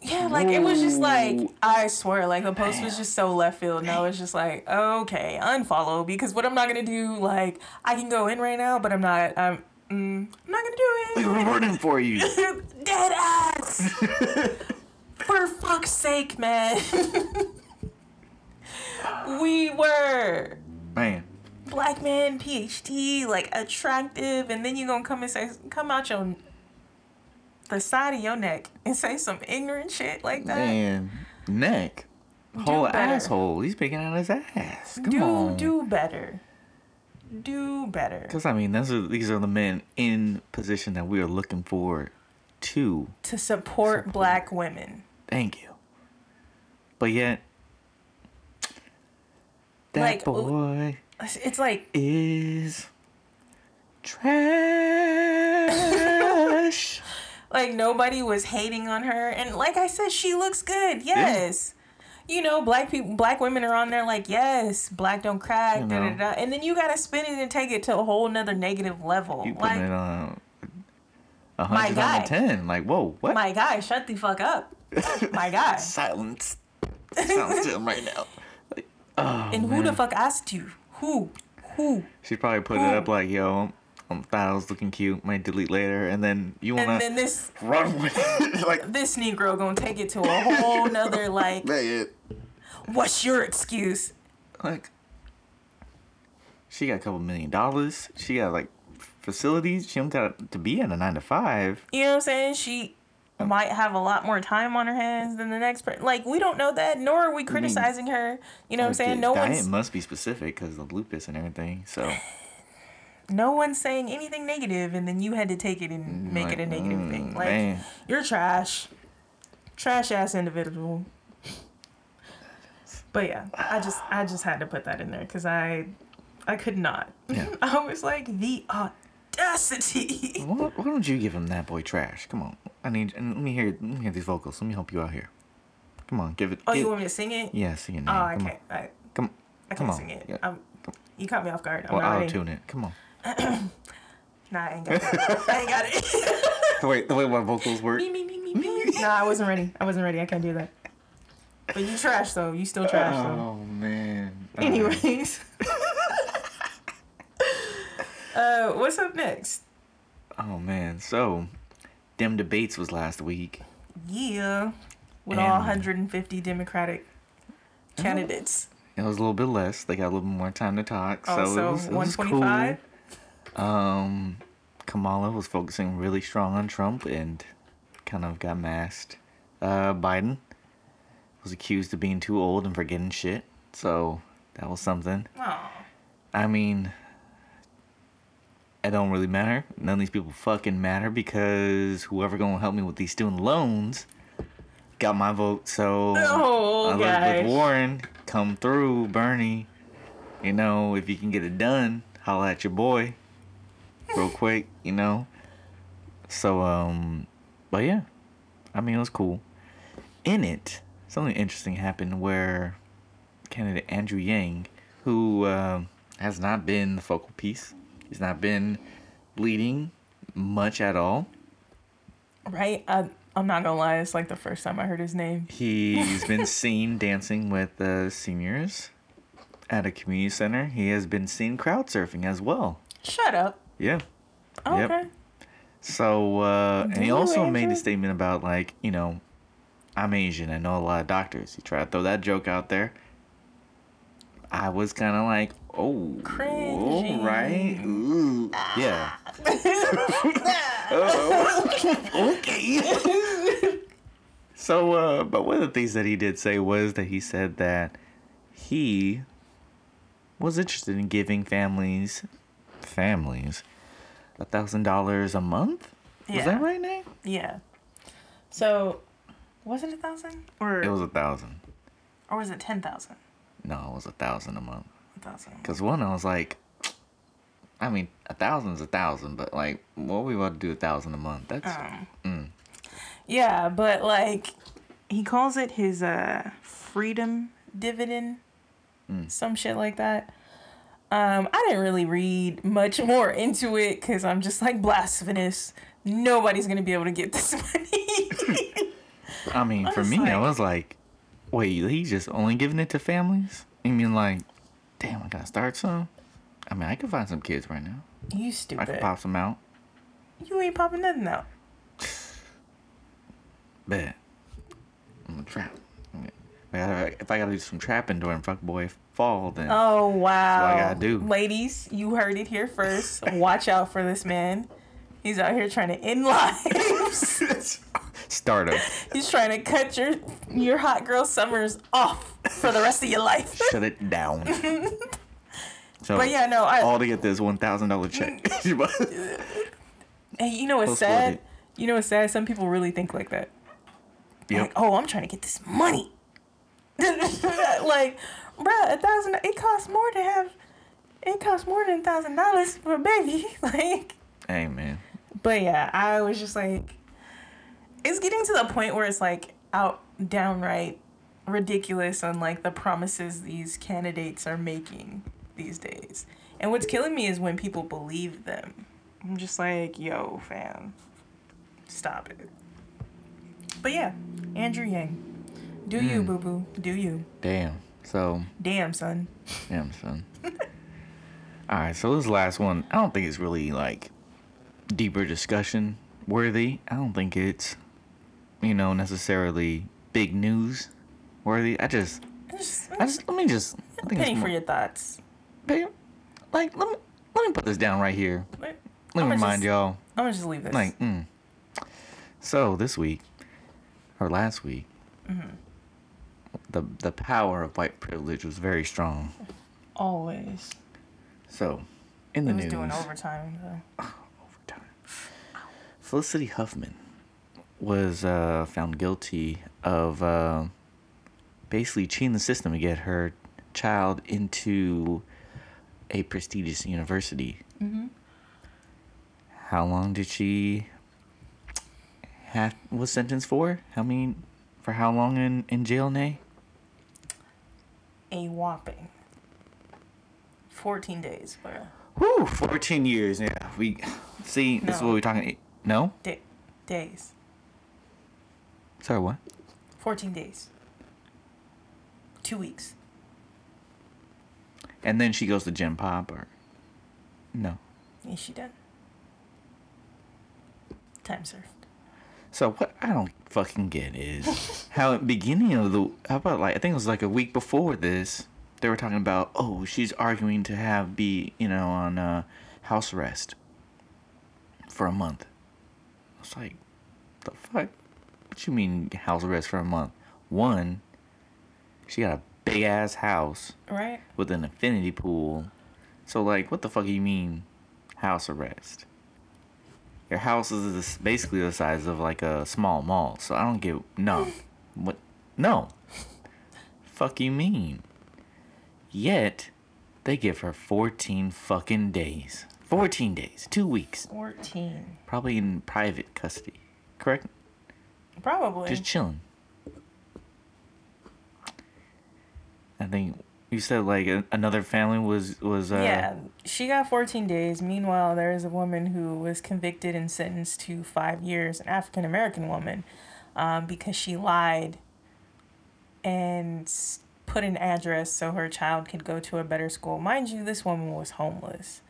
Yeah, like it was just like I swear, like the post was just so left field. And I was just like, okay, unfollow because what I'm not gonna do, like I can go in right now, but I'm not. I'm. Mm, I'm not gonna do it. We it. were rooting for you. Dead ass. For fuck's sake, man. we were Man, black man, PhD, like attractive, and then you gonna come and say, come out your the side of your neck and say some ignorant shit like that. man, neck, whole asshole. He's picking out his ass. Come do on. do better. Do better Because I mean, those are these are the men in position that we are looking forward to. to support black women. Thank you. But yet, that Like, oh, boy It's like is trash. like nobody was hating on her, and like I said, she looks good. Yes. You know, black people, black women are on there like, yes, black don't crack, You da, da, da. and then you gotta spin it and take it to a whole nother negative level. you putting it Like, on a hundred on a ten. Like, whoa, what? my guy, shut the fuck up, my guy. Silence. Sounds to him right now. Like, oh, And who man. the fuck asked you? Who? Who? She probably put it up like, yo, um, thought I was looking cute. Might delete later, and then you wanna And then this run with it. like, this Negro gonna take it to a whole nother like, man. what's your excuse? like she got a couple million dollars. She got like facilities. She don't got to be in a nine to five. You know what I'm saying? She might have a lot more time on her hands than the next person. Like we don't know that, nor are we criticizing her. You know what I'm saying? No one's must be specific because of lupus and everything. So no one's saying anything negative, and then you had to take it and make it a negative mm, thing. Like man. you're trash, trash ass individual. But yeah, I just I just had to put that in there because I I could not. Yeah. I was like the audacity. why, why don't you give him that boy trash? Come on, I need. and Let me hear. Let me hear these vocals. Let me help you out here. Come on, give it. Oh, give, you want me to sing it? Yeah, sing it. Oh. I Come can't. I, Come. I can't on. sing it. Yeah. You caught me off guard. I'm Well, I'll ready. tune it. Come on. Nah, I ain't got it. I ain't got it. The way the way my vocals work. me, me, me, me, me. Nah, I wasn't ready. I wasn't ready. I can't do that. But you trash though. You still trash though. Oh man. Anyways. uh, what's up next? Oh man. So, them debates was last week. Yeah, with all 150 Democratic candidates. It was a little bit less. They got a little bit more time to talk. Oh, so, so it was, it was cool. 125. Um, Kamala was focusing really strong on Trump and kind of got masked. Uh, Biden was accused of being too old and forgetting shit. So that was something. Oh, I mean, it don't really matter. None of these people fucking matter because whoever gonna help me with these student loans got my vote. So Oh, Elizabeth gosh. Warren, come through, Bernie. You know, if you can get it done, holla at your boy, real quick. You know. So um, but yeah, I mean it was cool. In it, something interesting happened where candidate Andrew Yang, who um has not been the focal piece, he's not been leading much at all. Right? I, I'm not gonna lie, it's like the first time I heard his name. He's been seen dancing with the seniors at a community center. He has been seen crowd surfing as well. Shut up. Yeah. Okay. Yep. So, uh, and he also made a statement about, like, you know, I'm Asian. I know a lot of doctors. He tried to throw that joke out there. I was kind of like, oh, Cringy. all right. Ooh. Yeah. Oh, okay. so, uh, but one of the things that he did say was that he said that he was interested in giving families, families, a thousand dollars a month. Was Yeah. that right, Nate? Yeah. So, was it a thousand? Or, It was a thousand. or was it 10,000? No, it was a thousand a month. A thousand. Cause one, I was like, I mean, a thousand's a thousand, but like, what we about to do a thousand a month? That's Um, Yeah, but like, he calls it his uh freedom dividend, some shit like that. Um, I didn't really read much more into it because I'm just like blasphemous. Nobody's gonna be able to get this money. I mean, I for me, I was like, wait, he's just only giving it to families? I mean, like, damn, I gotta start some. I mean, I could find some kids right now. you stupid. I stupid. pop some out. You ain't popping nothing out. Bet. I'm gonna trap. If I gotta- If I gotta do some trapping during Fuckboy Fall, then Oh wow! I gotta do. Ladies, you heard it here first. Watch out for this man. He's out here trying to end lives. start him. He's trying to cut your your hot girl summers off for the rest of your life. Shut it down. so, But yeah, no, I all to get this one thousand dollar check. hey, you know what's Let's sad? it. You know what's sad? Some people really think like that. yep. Like, oh, I'm trying to get this money. like, bruh, a thousand. It costs more to have. It costs more than a thousand dollars for a baby. like, Hey man. but yeah, I was just like, it's getting to the point where it's like out downright ridiculous on like the promises these candidates are making these days. And what's killing me is when people believe them. I'm just like, yo, fam, stop it. But yeah, Andrew Yang, do you, hmm. boo boo, do you? Damn. So Damn, son. damn son. all right. So this last one, I don't think it's really like deeper discussion worthy. I don't think it's you know necessarily big news worthy. I just Just, I just let me just I think it's for your thoughts. babe, like let me let me put this down right here. Let me I'ma remind just- y'all. I'm gonna just leave this. Like, mm. So this week, or last week, Mm-hmm. the the power of white privilege was very strong. always. So, in the It was news, doing overtime though. overtime. Felicity Huffman was uh, found guilty of uh, basically cheating the system to get her child into a prestigious university. Mm-hmm. How long did she have was sentenced for? How many for how long in in jail, Nay? A whopping 14 days, bro. Uh, Whew, fourteen years. Yeah, we see. This is No. what we're talking. No, Da- days. sorry, what? 14 days. Two weeks. And then she goes to Gen Pop or no. Is she done? Time served. So what I don't fucking get is how at beginning of the how about like I think it was like a week before this they were talking about oh she's arguing to have be you know on uh, house arrest for a month. I was like, the fuck? What you mean house arrest for a month? One, she got a big ass house Right? with an infinity pool. So like, what the fuck do you mean house arrest. Your house is basically the size of like a small mall, so I don't get no. What? No. Fuck you mean? Yet, they give her 14 fucking days. 14 days, two weeks, 14. probably in private custody. Correct? Probably. Just chilling. I think you said like a- another family was was uh, yeah, she got 14 days. Meanwhile, there is a woman who was convicted and sentenced to five years, an African American woman, um, because she lied and put an address so her child could go to a better school. Mind you, this woman was homeless.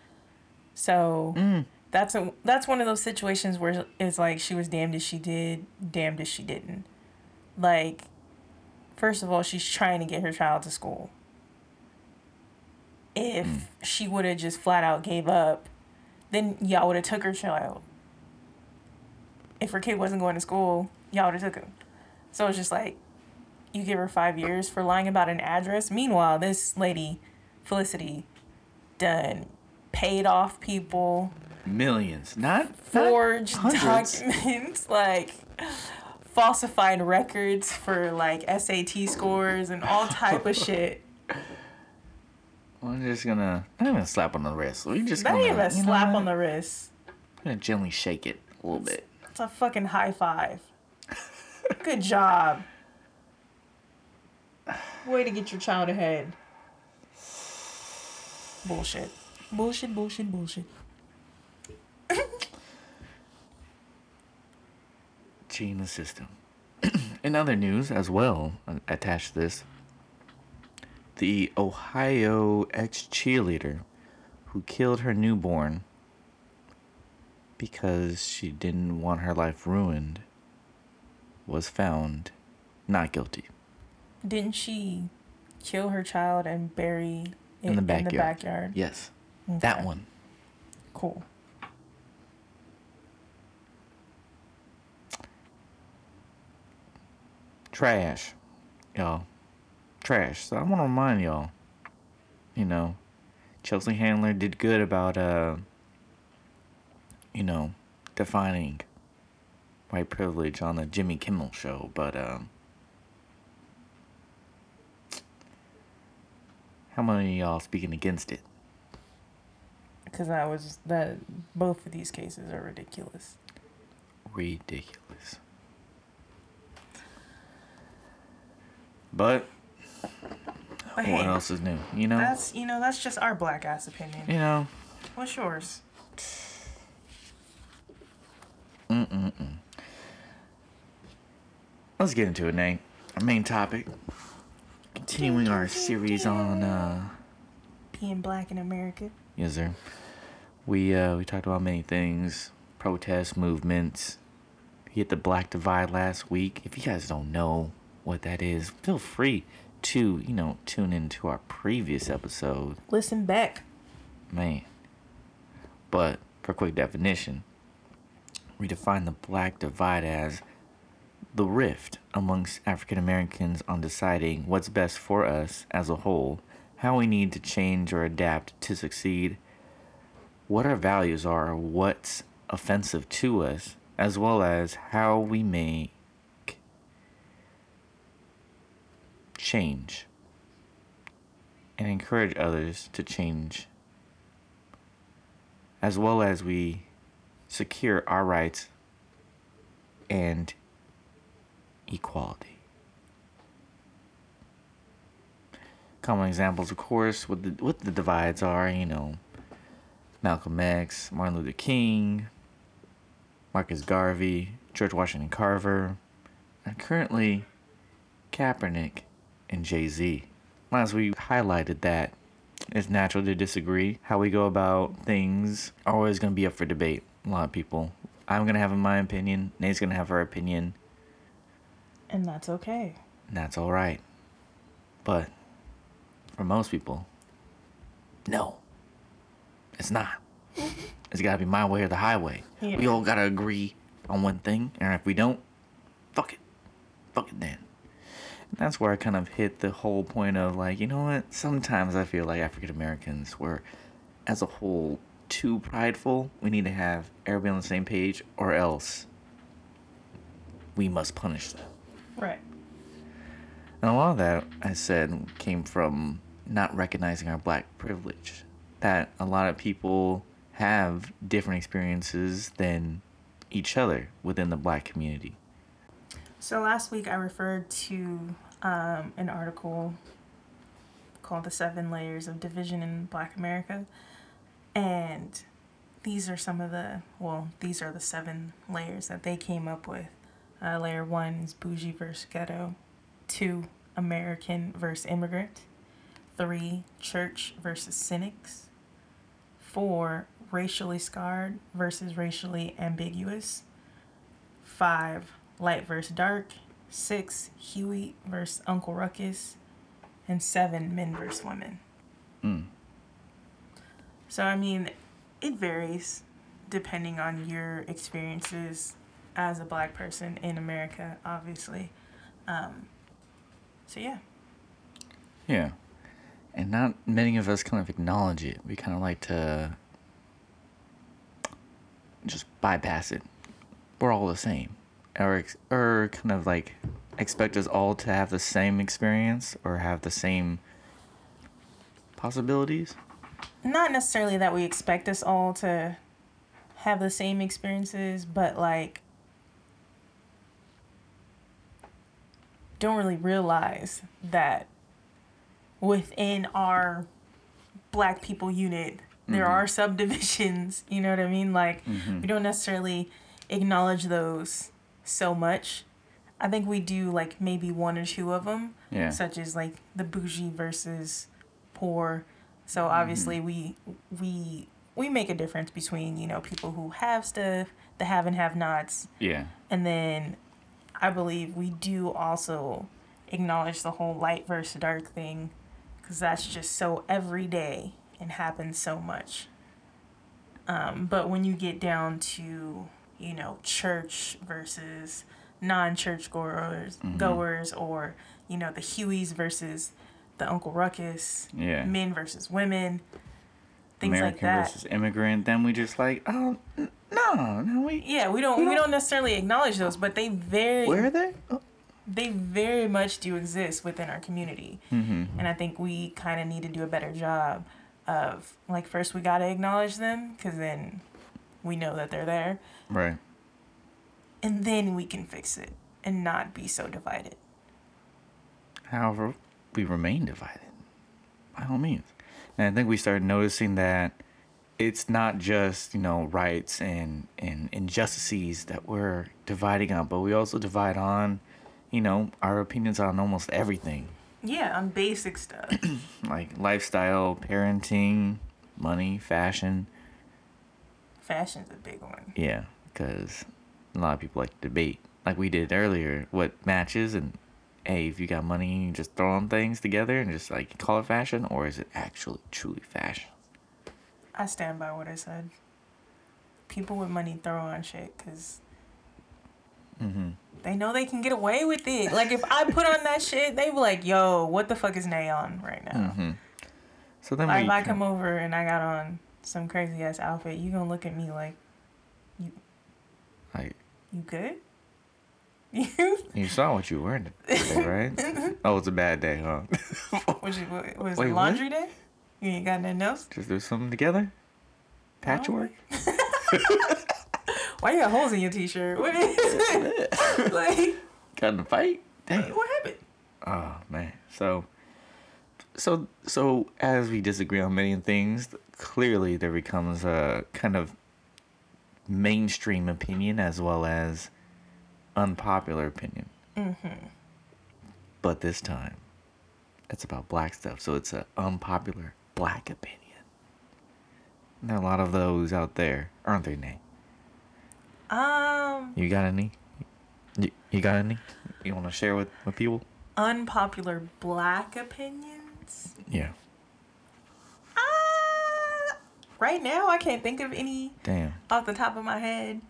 So Mm. that's a that's one of those situations where it's like she was damned if she did, damned if she didn't. Like, first of all, she's trying to get her child to school if hmm. she would have just flat out gave up, then y'all would have took her child. If her kid wasn't going to school, y'all would have took him. So it's just like, you give her five years for lying about an address. Meanwhile, this lady, Felicity, done paid off people, millions, not forged hundreds. documents, like falsified records for like SAT scores and all type of shit. I'm just gonna not even slap on the wrist. We just That gonna, even a you know slap on the wrist. I'm gonna gently shake it a little bit. It's a fucking high five. Good job. Way to get your child ahead. Bullshit. Bullshit, bullshit, bullshit. Cheating the system. In other news as well, uh, attached to this, the Ohio ex cheerleader who killed her newborn because she didn't want her life ruined was found not guilty. Didn't she kill her child and bury it In the backyard. In the backyard? Yes, that one. Cool. Trash, y'all. Trash. So I want to remind y'all, you know, Chelsea Handler did good about, uh, you know, defining white privilege on the Jimmy Kimmel show, but, um, how many of y'all speaking against it? Because I was that both of these cases are ridiculous. Ridiculous. But But what hey, else is new? You know, that's you know that's just our black ass opinion. you know. What's yours? Mm mm mm. Let's get into it, Nate. Our main topic. Continuing our series on uh Being black in America. yes sir. We uh we talked about many things, protests, movements. We hit the black divide last week. If you guys don't know what that is, feel free to, you know, tune into our previous episode. Listen back. Man. But for quick definition, we define the black divide as the rift amongst African Americans on deciding what's best for us as a whole, how we need to change or adapt to succeed, what our values are, what's offensive to us, as well as how we make change and encourage others to change as well as we secure our rights and equality. Common examples, of course, what the what the divides are, you know, Malcolm X, Martin Luther King, Marcus Garvey, George Washington Carver, and currently Kaepernick and Jay Z. As we highlighted that it's natural to disagree. How we go about things are always going to be up for debate. A lot of people. I'm going to have my opinion. Nate's going to have her opinion. And that's okay. And that's all right. But for most people, no, it's not. It's got to be my way or the highway. We all got to agree on one thing. And if we don't, fuck it. Fuck it then. That's where I kind of hit the whole point of like, you know what? Sometimes I feel like African Americans were, as a whole, too prideful. We need to have everybody on the same page, or else we must punish them. Right. And a lot of that, I said, came from not recognizing our black privilege. That a lot of people have different experiences than each other within the black community. So last week I referred to um, an article called The Seven Layers of Division in Black America. And these are some of the, well, these are the seven layers that they came up with. Uh, layer one is bougie versus ghetto. Two, American versus immigrant. Three, church versus cynics. Four, racially scarred versus racially ambiguous. Five, light versus dark. Six, Huey versus Uncle Ruckus. And seven, men versus women. Mm. So, I mean, it varies depending on your experiences as a black person in America, obviously. Um, so, yeah. Yeah. And not many of us kind of acknowledge it. We kind of like to just bypass it. We're all the same. Or, or kind of like expect us all to have the same experience or have the same possibilities. Not necessarily that we expect us all to have the same experiences, but like, don't really realize that within our black people unit there Mhm. are subdivisions you know what i mean like Mhm. we don't necessarily acknowledge those so much i think we do like maybe one or two of them Yeah. such as like the bougie versus poor so obviously we we we make a difference between you know people who have stuff the have and have nots Yeah. and then I believe we do also acknowledge the whole light versus dark thing because that's just so everyday and happens so much. Um, but when you get down to, you know, church versus non church goers, goers, or, you know, the Hueys versus the Uncle Ruckus, Yeah. men versus women, things American like that. versus immigrant. Then we just like, oh, no, no, we. yeah, we don't, we we don't- don't necessarily acknowledge those, but they very Where are they? Oh. they very much do exist within our community. Mm-hmm. And I think we kind of need to do a better job of, like, first we got to acknowledge them because then we know that they're there. Right. And then we can fix it and not be so divided. However, we remain divided. By all means. And I think we started noticing that it's not just, you know, rights and, and injustices that we're dividing on, but we also divide on, you know, our opinions on almost everything. Yeah, on basic stuff. Like lifestyle, parenting, money, fashion. Fashion's a big one. Yeah, because a lot of people like to debate, like we did earlier, what matches and hey, if you got money, you just throw on things together and just like call it fashion, or is it actually truly fashion? I stand by what I said. People with money throw on shit because Mm-hmm. they know they can get away with it. Like, if I put on that shit, they be like, yo, what the fuck is Nay on right now? Mm-hmm. So then Like, we if I come over and I got on some crazy ass outfit, you gonna look at me like, like you good? You you saw what you were wearing today, right? oh, it's a bad day, huh? was what, was Wait, it what? laundry day? You ain't got nothing else? just do something together. Patchwork. Why you got holes in your t-shirt? What is it? like, Got in a fight. Dang. what happened? Oh man. So so so as we disagree on many things, clearly there becomes a kind of mainstream opinion as well as unpopular opinion. Mm-hmm. But this time, it's about black stuff, so it's an unpopular black opinion. There are a lot of those out there, aren't there, Nate? Um, You got any? You, you got any? You want to share with, with people? unpopular black opinions. Yeah. Right now, I can't think of any Damn. off the top of my head.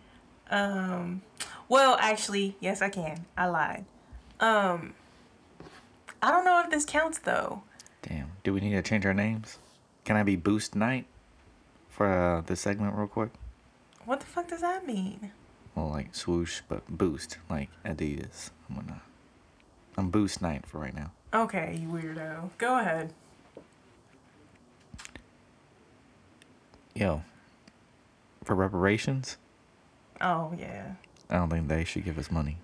Um, well, actually, yes, I can. I lied. Um, I don't know if this counts though. Damn. Do we need to change our names? Can I be Boost Knight? for uh, this segment real quick? What the fuck does that mean? Well, like swoosh, but boost, like Adidas. I'm gonna. I'm Boost Knight for right now. Okay, you weirdo. Go ahead. Yo, for reparations, Oh yeah. I don't think they should give us money.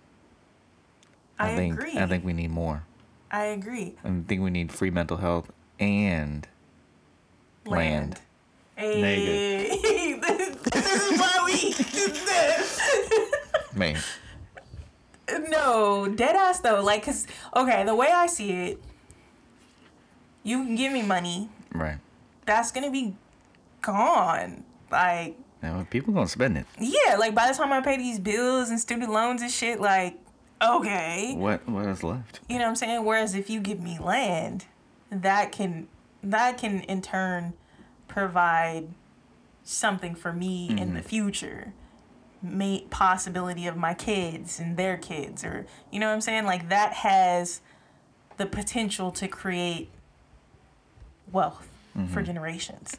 I, think agree. I think we need more. I agree. I think we need free mental health and land. Hey, this, this is why we did this. Man, no, dead ass though. Like, cause okay, the way I see it, you can give me money. right. That's gonna be gone. Like, Now, people gonna spend it. yeah, like by the time I pay these bills and student loans and shit, like, okay. What what is left? You know what I'm saying? Whereas if you give me land, that can that can in turn provide something for me in the mm-hmm. future. Mate possibility of my kids and their kids or you know what I'm saying? Like that has the potential to create wealth for mm-hmm. generations.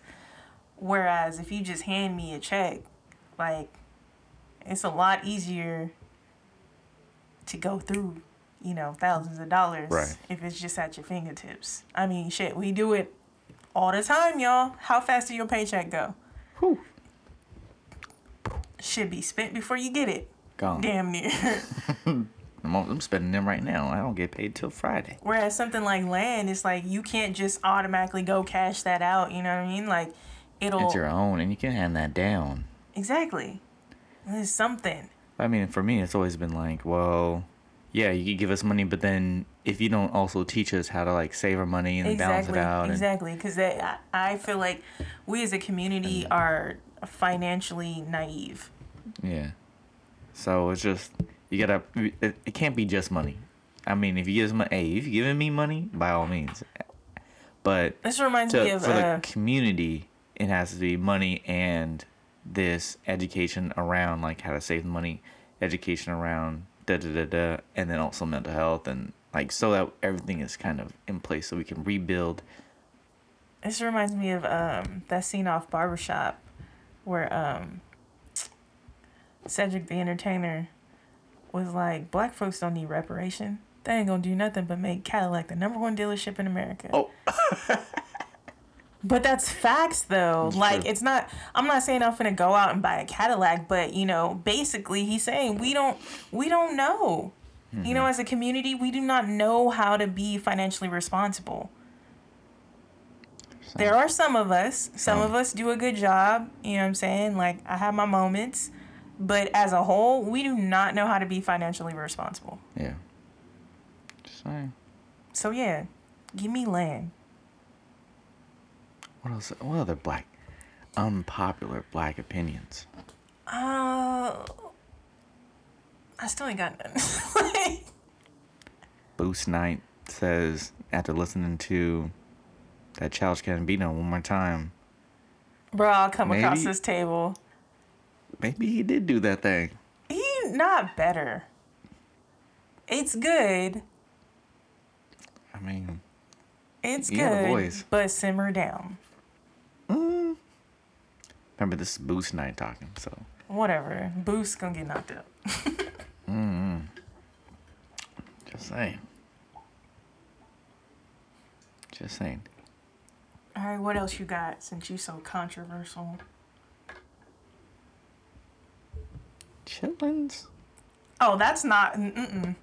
Whereas if you just hand me a check, like it's a lot easier to go through, you know, thousands of dollars Right. if it's just at your fingertips. I mean, shit, we do it all the time, y'all. How fast did your paycheck go? Whew. Should be spent before you get it. Gone. Damn near. I'm, I'm spending them right now. I don't get paid till Friday. Whereas something like land, it's like you can't just automatically go cash that out. You know what I mean? Like it'll It's your own, and you can hand that down. exactly. There's something. I mean, for me, it's always been like, well, yeah, you could give us money, but then if you don't also teach us how to like save our money and balance it out, exactly because I, I feel like we as a community are financially naive yeah, so it's just you gotta. It, it can't be just money. I mean, if you give us money, hey, if you're giving me money, by all means, but this reminds me of for the uh, community, it has to be money and this education around like how to save money, education around da da da da, and then also mental health and like so that everything is kind of in place so we can rebuild. this reminds me of um that scene off barbershop where um cedric the entertainer was like black folks don't need reparation they ain't gonna do nothing but make cadillac the number one dealership in america Oh. But that's facts though. like true. it's not I'm not saying I'm gonna go out and buy a Cadillac, but you know, basically he's saying we don't we don't know. You know, as a community, we do not know how to be financially responsible. There are some of us, some of us do a good job, you know what I'm saying? Like I have my moments, but as a whole, we do not know how to be financially responsible. Yeah. Just saying. So yeah, give me land. What else? What other black, unpopular black opinions? Uh I still ain't got none. Boost Knight says after listening to that Childish Gambino one more time, Bro, I'll come across this table. maybe he did do that thing. He not better. It's good. I mean, It's He had a good. voice. But simmer down. Remember this is Boost Knight talking, so Whatever. Boost gonna get knocked out. just saying. Just saying. All right, what else you got since you so controversial? Chitlins? Oh, that's not. Mm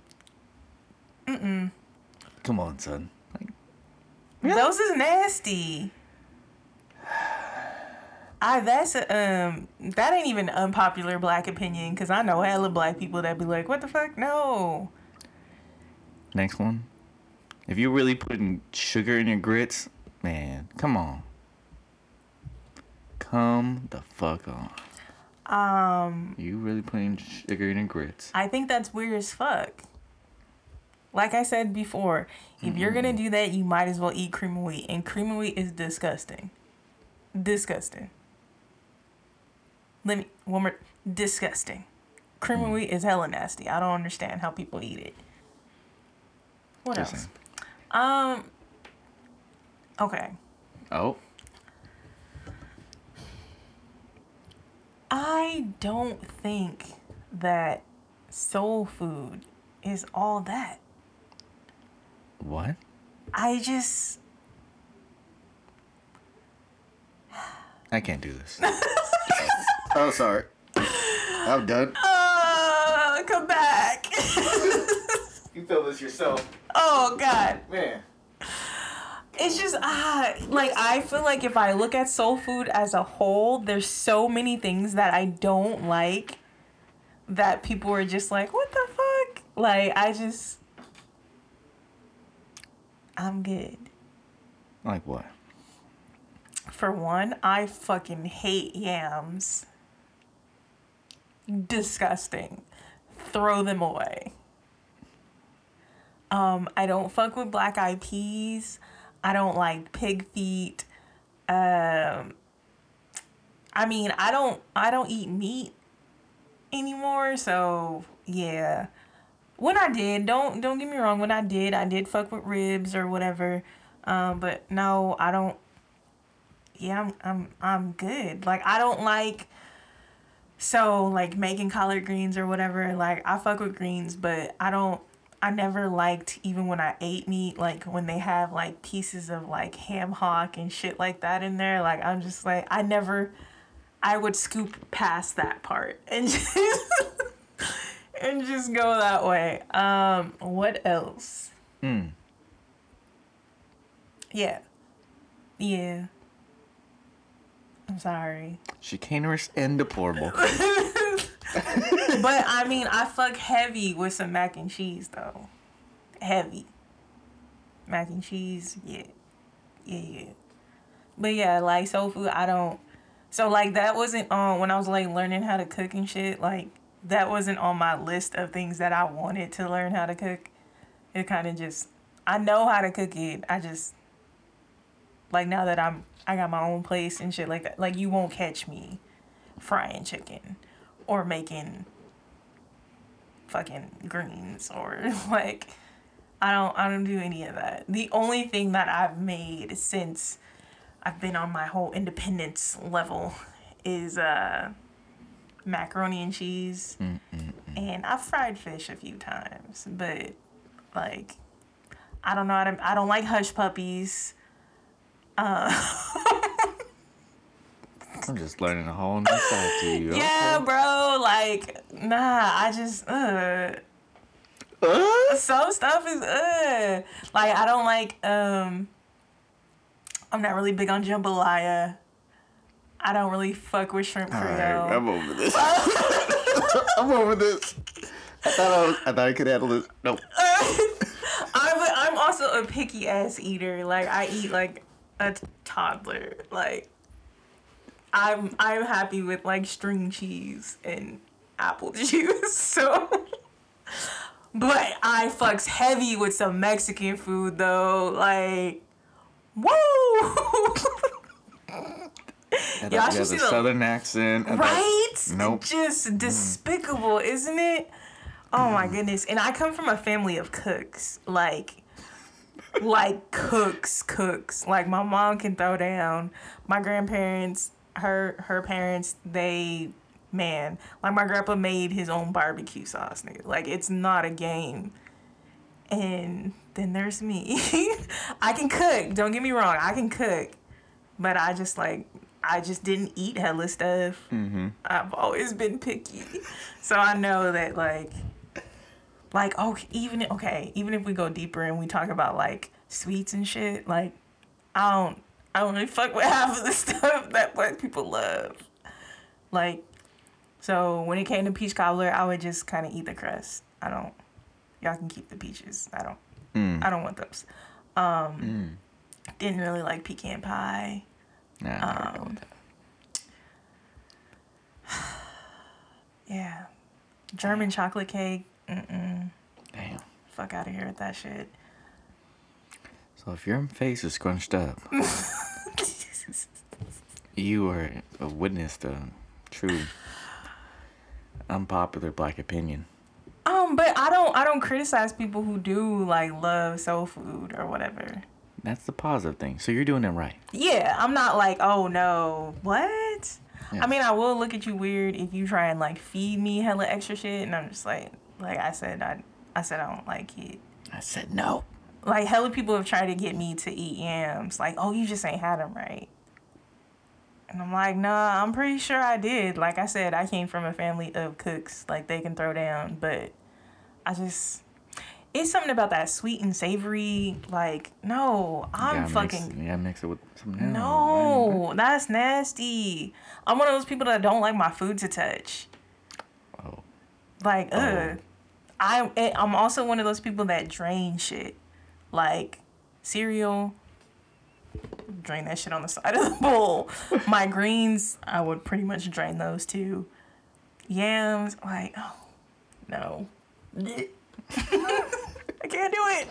mm. Come on, son. Like, Those is nasty. I that's um that ain't even unpopular black opinion because I know hella black people that be like, what the fuck? No. next one. If you're really putting sugar in your grits, man, come on. Come the fuck on. Um, You really putting sugar in your grits? I think that's weird as fuck. Like I said before, if you're gonna do that, you might as well eat cream of wheat, and cream of wheat is disgusting. Disgusting. Let me one more. Disgusting. Cream of wheat is hella nasty. I don't understand how people eat it. What Just else? saying. Um. Okay. Oh, I don't think that soul food is all that. What? I just I can't do this. oh, sorry. I'm done. uh come back. You feel this yourself, oh god. man. It's just ah like I feel like if I look at soul food as a whole, there's so many things that I don't like that people are just like, "What the fuck?" Like I just I'm good. Like what? For one, I fucking hate yams. Disgusting. Throw them away. Um, I don't fuck with black eyed peas. I don't like pig feet. Um, I mean, I don't I don't eat meat anymore, so yeah. When I did, don't don't get me wrong, when I did, I did fuck with ribs or whatever. Um, but no, I don't yeah, I'm I'm I'm good. Like I don't like so like making collard greens or whatever. Like I fuck with greens, but I don't I never liked even when I ate meat, like when they have like pieces of like ham hock and shit like that in there. Like I'm just like I never I would scoop past that part and just and just go that way. Um what else? Hmm. Yeah. Yeah. I'm sorry. Chicanerous and deplorable. But I mean, I fuck heavy with some mac and cheese though. Heavy. Mac and cheese, yeah. Yeah, yeah. But yeah, like soul food, I don't. So like that wasn't on when I was like learning how to cook and shit. Like that wasn't on my list of things that I wanted to learn how to cook. It kind of just I know how to cook it. I just like now that I'm I got my own place and shit like that. Like you won't catch me frying chicken or making fucking greens or like I don't I don't do any of that. The only thing that I've made since I've been on my whole independence level is uh macaroni and cheese. Mm, mm, mm. And I've fried fish a few times, but like I don't know how to, I don't like hush puppies. I'm just learning a whole new side to you. Yeah, okay? bro, like nah, I just uh Uh? some stuff is uh like I don't like um I'm not really big on jambalaya. I don't really fuck with shrimp creole. right, I'm over this. I'm over this. I thought I, was, I thought I could handle this. Nope. I'm a, I'm also a picky ass eater. Like I eat like a toddler. Like I'm I'm happy with like string cheese and apple juice. So but I fucks heavy with some Mexican food though. Like woo! And Y'all should see a the- southern accent. Right? Nope. Just mm. despicable, isn't it? Oh my mm. goodness. And I come from a family of cooks. Like like cooks, cooks. Like my mom can throw down. My grandparents, her her parents, they man, like my grandpa made his own barbecue sauce, nigga. Like it's not a game. And then there's me. I can cook, don't get me wrong, I can cook. But I just like I just didn't eat hella stuff. Mm-hmm. I've always been picky. So I know that like like oh even okay, even if we go deeper and we talk about like sweets and shit, like I don't I don't really fuck with half of the stuff that black people love. Like so when it came to peach cobbler, I would just kind of eat the crust. I don't y'all can keep the peaches. I don't Mm. I don't want those. Um didn't really like pecan pie. Nah, I never go Um. Yeah. German chocolate cake. Mm-mm. Damn. Fuck out of here with that shit. So if your face is scrunched up, you are a witness to true unpopular black opinion. Um, but I don't I don't criticize people who do like love soul food or whatever. That's the positive thing. So you're doing it right. Yeah, I'm not like, oh no, what? I mean, I will look at you weird if you try and like feed me hella extra shit, and I'm just like, like I said, I, I said I don't like it. I said no. Like hella people have tried to get me to eat yams. Like, oh, you just ain't had them right. And I'm like, nah, I'm pretty sure I did. Like I said, I came from a family of cooks. Like they can throw down, but I just, it's something about that sweet and savory. Like, no, I'm fucking. Mix, gotta mix it with something else. man. No, that's nasty. I'm one of those people that don't like my food to touch. Oh. Like, oh. ugh. I eh, I'm also one of those people that drain shit, like cereal. Drain that shit on the side of the bowl. My greens, I would pretty much drain those too. Yams, like, oh no, I can't do it.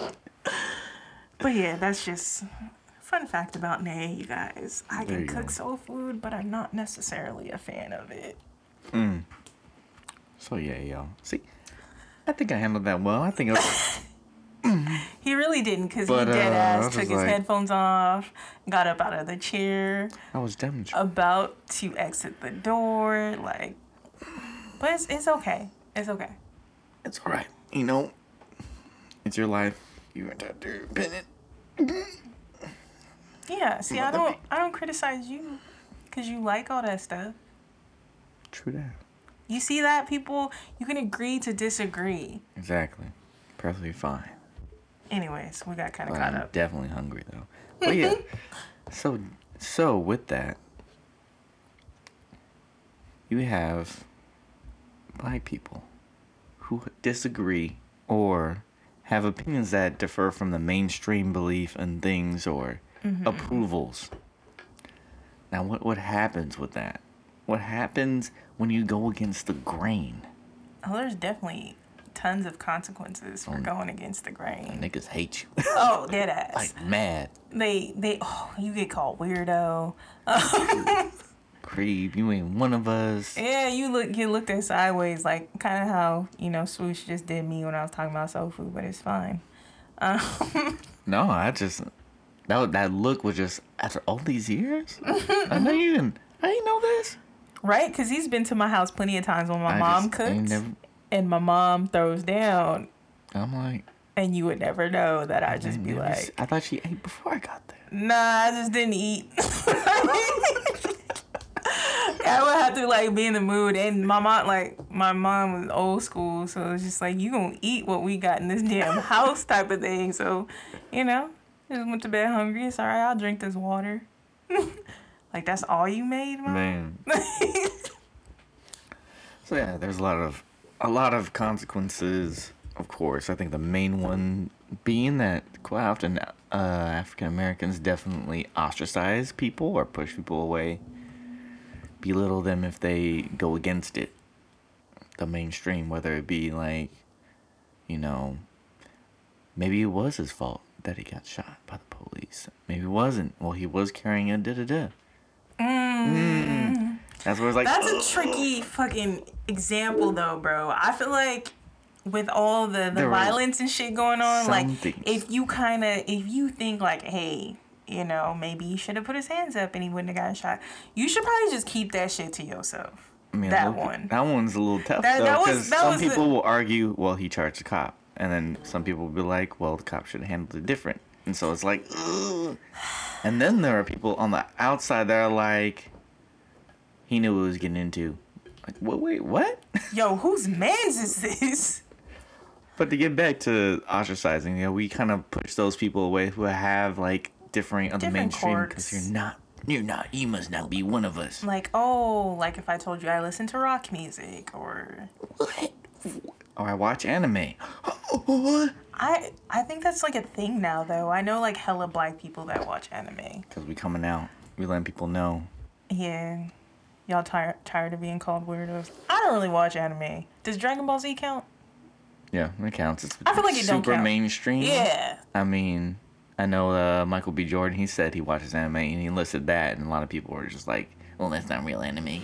But yeah, that's just fun fact about Nay, you guys. I can cook go. soul food, but I'm not necessarily a fan of it. So yeah, y'all. See, I think I handled that well. I think it was, He really didn't, cause he But, dead uh, I ass was took his like- headphones off, got up out of the chair, I was demonstrating. about to exit the door, like. But it's, it's okay. It's okay. it's all right. You know, it's your life. You went out there, Bennett. Yeah. See, I don't I don't criticize you, cause you like all that stuff. True that. You see that people, you can agree to disagree. Exactly. Perfectly fine. Anyways, we got kind of caught I'm up. definitely hungry though. But yeah. so so with that, you have black people who disagree or have opinions that differ from the mainstream belief in things or mm-hmm. approvals. Now what what happens with that? What happens when you go against the grain? Oh, there's definitely tons of consequences for going against the grain. Niggas hate you. Oh, dead ass. like mad. they they oh, you get called weirdo. Creep, you ain't one of us. Yeah, you look get looked at sideways, like kind of how you know Swoosh just did me when I was talking about soul food, but it's fine. Um, No, I just that that look was just after all these years. I know you didn't. I didn't know this. Right? Because he's been to my house plenty of times when my I mom just ain't cooks never- and my mom throws down, I'm like, and you would never know that I'd just be like, I thought she ate before I got there. Nah, I just didn't eat. I would have to like be in the mood, and my mom, like my mom was old school, so it's just like you gonna eat what we got in this damn house type of thing. So, you know, just went to bed hungry. It's alright. I'll drink this water. like that's all you made, mom. Man. so yeah, there's a lot of a lot of consequences. Of course, I think the main one being that quite often uh, African Americans definitely ostracize people or push people away, belittle them if they go against it. The mainstream, whether it be like, you know, maybe it was his fault that he got shot by the police. Maybe it wasn't. Well, he was carrying a da da da. Mm. That's it's like. That's a tricky fucking example though, bro. I feel like with all the the There violence and shit going on, like things. if you kind of if you think like, hey, you know, maybe he should have put his hands up and he wouldn't have gotten shot. You should probably just keep that shit to yourself. I mean, that one. That one's a little tough That- though, because some was the- people will argue, well, he charged the cop, and then some people will be like, well, the cop should have handled it different, and so it's like, Ugh. and then there are people on the outside that are like, he knew what he was getting into. Like, wait, wait, what? Yo, whose man's is this? but to get back to ostracizing, you know, we kind of push those people away who have like differing on the mainstream because you're not, you're not, you must not be one of us. Like, oh, like if I told you I listen to rock music or What? Or I watch anime. I I think that's like a thing now though. I know like hella black people that watch anime. Because we coming out. We letting people know. Yeah. Y'all tired tired of being called weirdos? I don't really watch anime. Does Dragon Ball Z count? Yeah, it counts. It's I feel like it don't super count. mainstream. Yeah. I mean, I know uh, Michael B. Jordan. He said he watches anime and he listed that, and a lot of people were just like, "Well, that's not real anime."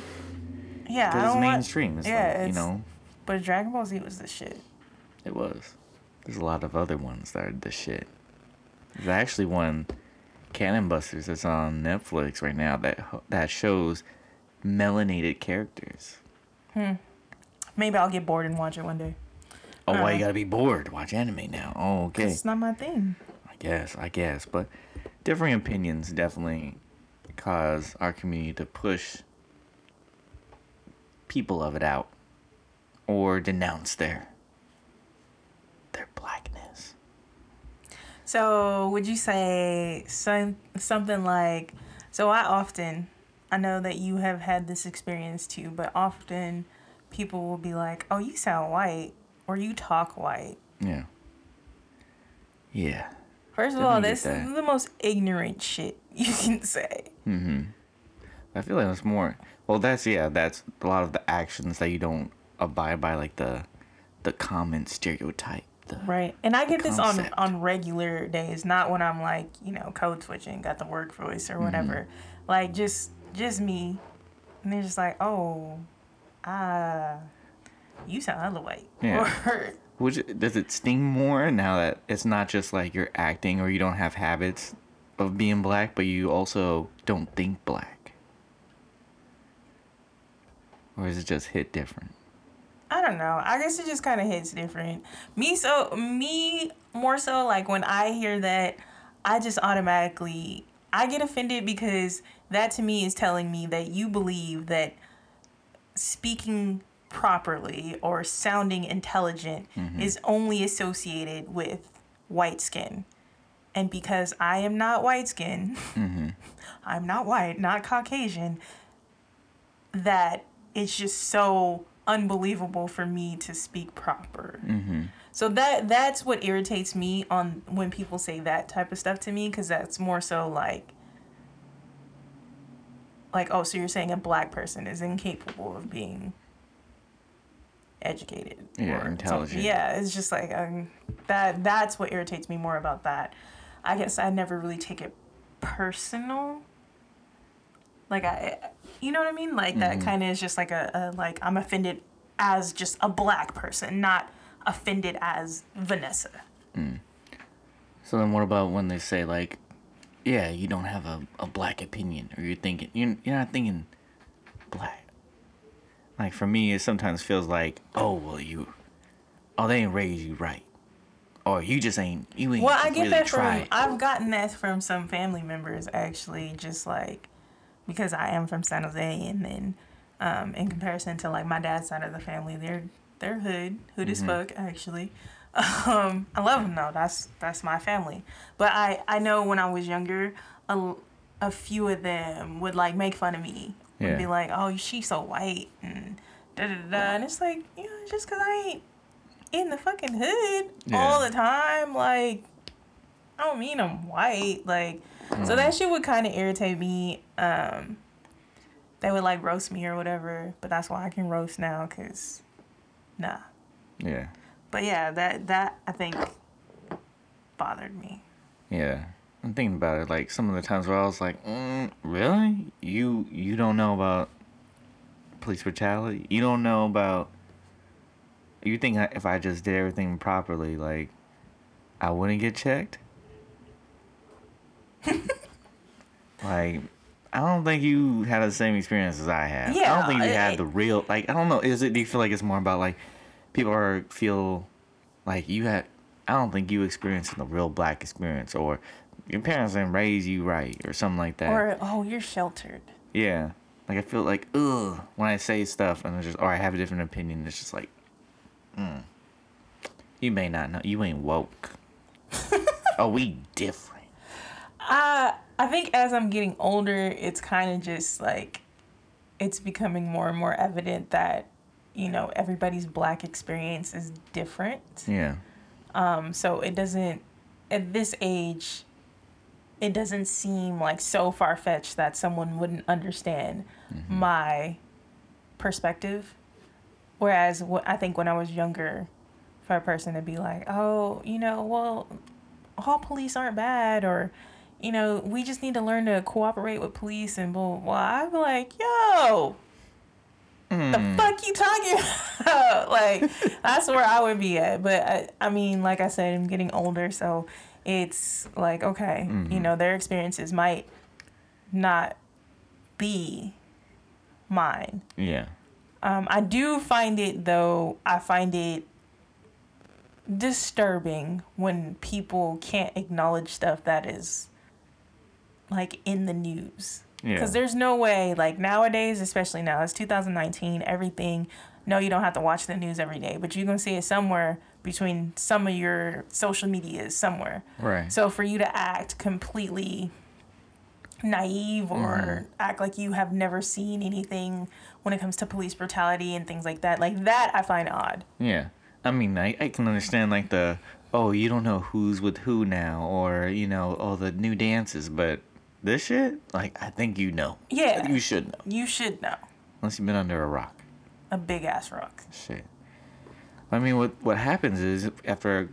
Yeah, Because it's don't watch- mainstream. It's yeah, like, you know, But Dragon Ball Z was the shit. it was. There's a lot of other ones that are the shit. There's actually one, Cannon Busters, that's on Netflix right now that that shows melanated characters. Hmm. Maybe I'll get bored and watch it one day. Oh, why you gotta be bored? Watch anime now. Oh, okay. It's not my thing. I guess, I guess. But differing opinions definitely cause our community to push people of it out or denounce their their blackness. So, would you say some something like so I often I know that you have had this experience too, but often people will be like, "Oh, you sound white," or "You talk white." Yeah. Yeah. First of all, this that. is the most ignorant shit you can say. Mm-hmm. I feel like that's more. Well, that's yeah. That's a lot of the actions that you don't abide by, like the the common stereotype. Right. And I get this on on regular days, not when I'm like, you know, code switching, got the work voice or whatever. Mm-hmm. Like just just me. And they're just like, "Oh, ah, you sound hella white." Yeah. Or Which does it sting more now that it's not just like you're acting or you don't have habits of being black, but you also don't think black? Or is it just hit different? I don't know. I guess it just kind of hits different. Me so me more so like when I hear that, I just automatically I get offended because that to me is telling me that you believe that speaking properly or sounding intelligent mm-hmm. is only associated with white skin. And because I am not white skin, mm-hmm. I'm not white, not Caucasian, that it's just so unbelievable for me to speak proper. So that that's what irritates me on when people say that type of stuff to me because that's more so like like oh so you're saying a black person is incapable of being educated Yeah, something. intelligent. yeah it's just like um, that that's what irritates me more about that i guess i never really take it personal like i you know what i mean like Mm-hmm. that kind of is just like a, a like i'm offended as just a black person not offended as vanessa So then, what about when they say like, "Yeah, you don't have a, a black opinion," or you're thinking you're you're not thinking black. Like for me, it sometimes feels like, "Oh well, you, oh they ain't raised you right, or you just ain't you ain't Well, I get really that from tried." I've gotten that from some family members actually, just like because I am from San Jose, and then um, in comparison to like my dad's side of the family, they're they're hood, hood as fuck actually. Um, I love them though. That's that's my family. But I I know when I was younger, a, a few of them would like make fun of me. Would Yeah. be like, "Oh, she's so white," and da da da. And it's like, you know, just because I ain't in the fucking hood all the time, like I don't mean I'm white. Like, so that shit would kind of irritate me. Um, they would like roast me or whatever, but that's why I can roast now, cause nah. yeah, But yeah, that that I think bothered me. yeah. I'm thinking about it. Like some of the times where I was like, mm, "Really? You you don't know about police brutality? You don't know about? You think if I just did everything properly, like I wouldn't get checked? like, I don't think you had the same experience as I had. I don't think you had it- the real. Like, I don't know. Is it? Do you feel like it's more about like people are feel like you had? I don't think you experienced the real black experience, or your parents didn't raise you right, or something like that. Or oh, you're sheltered. Yeah. Like I feel like ugh when I say stuff and it's just or I have a different opinion. It's just like, mm, you may not know. You ain't woke. oh, we different. I I think as I'm getting older, it's kind of just like it's becoming more and more evident that you know everybody's black experience is different. Yeah. Um, so it doesn't at this age it doesn't seem like so far fetched that someone wouldn't understand my perspective. Whereas wh- I think when I was younger, for a person to be like, oh, you know, well, all police aren't bad, or, you know, we just need to learn to cooperate with police and blah, blah, blah. I'd be like, yo, the hmm. fuck you talking about? like, that's where I would be at. But I, I mean, like I said, I'm getting older, so it's like, okay, you mm-hmm. know, their experiences might not be mine. Yeah. Um, I do find it though. I find it disturbing when people can't acknowledge stuff that is like in the news. Yeah. Because there's no way, like nowadays, especially now, it's 2019, everything. No, you don't have to watch the news every day, but you're going to see it somewhere between some of your social medias somewhere. Right. So for you to act completely naive or mm-hmm. act like you have never seen anything when it comes to police brutality and things like that, like that I find odd. Yeah. I mean, I, I can understand like the oh you don't know who's with who now or you know all the new dances, but this shit like I think you know. Yeah. You should know You should know. unless you've been under a rock. A big ass rock. Shit. I mean, what what happens is after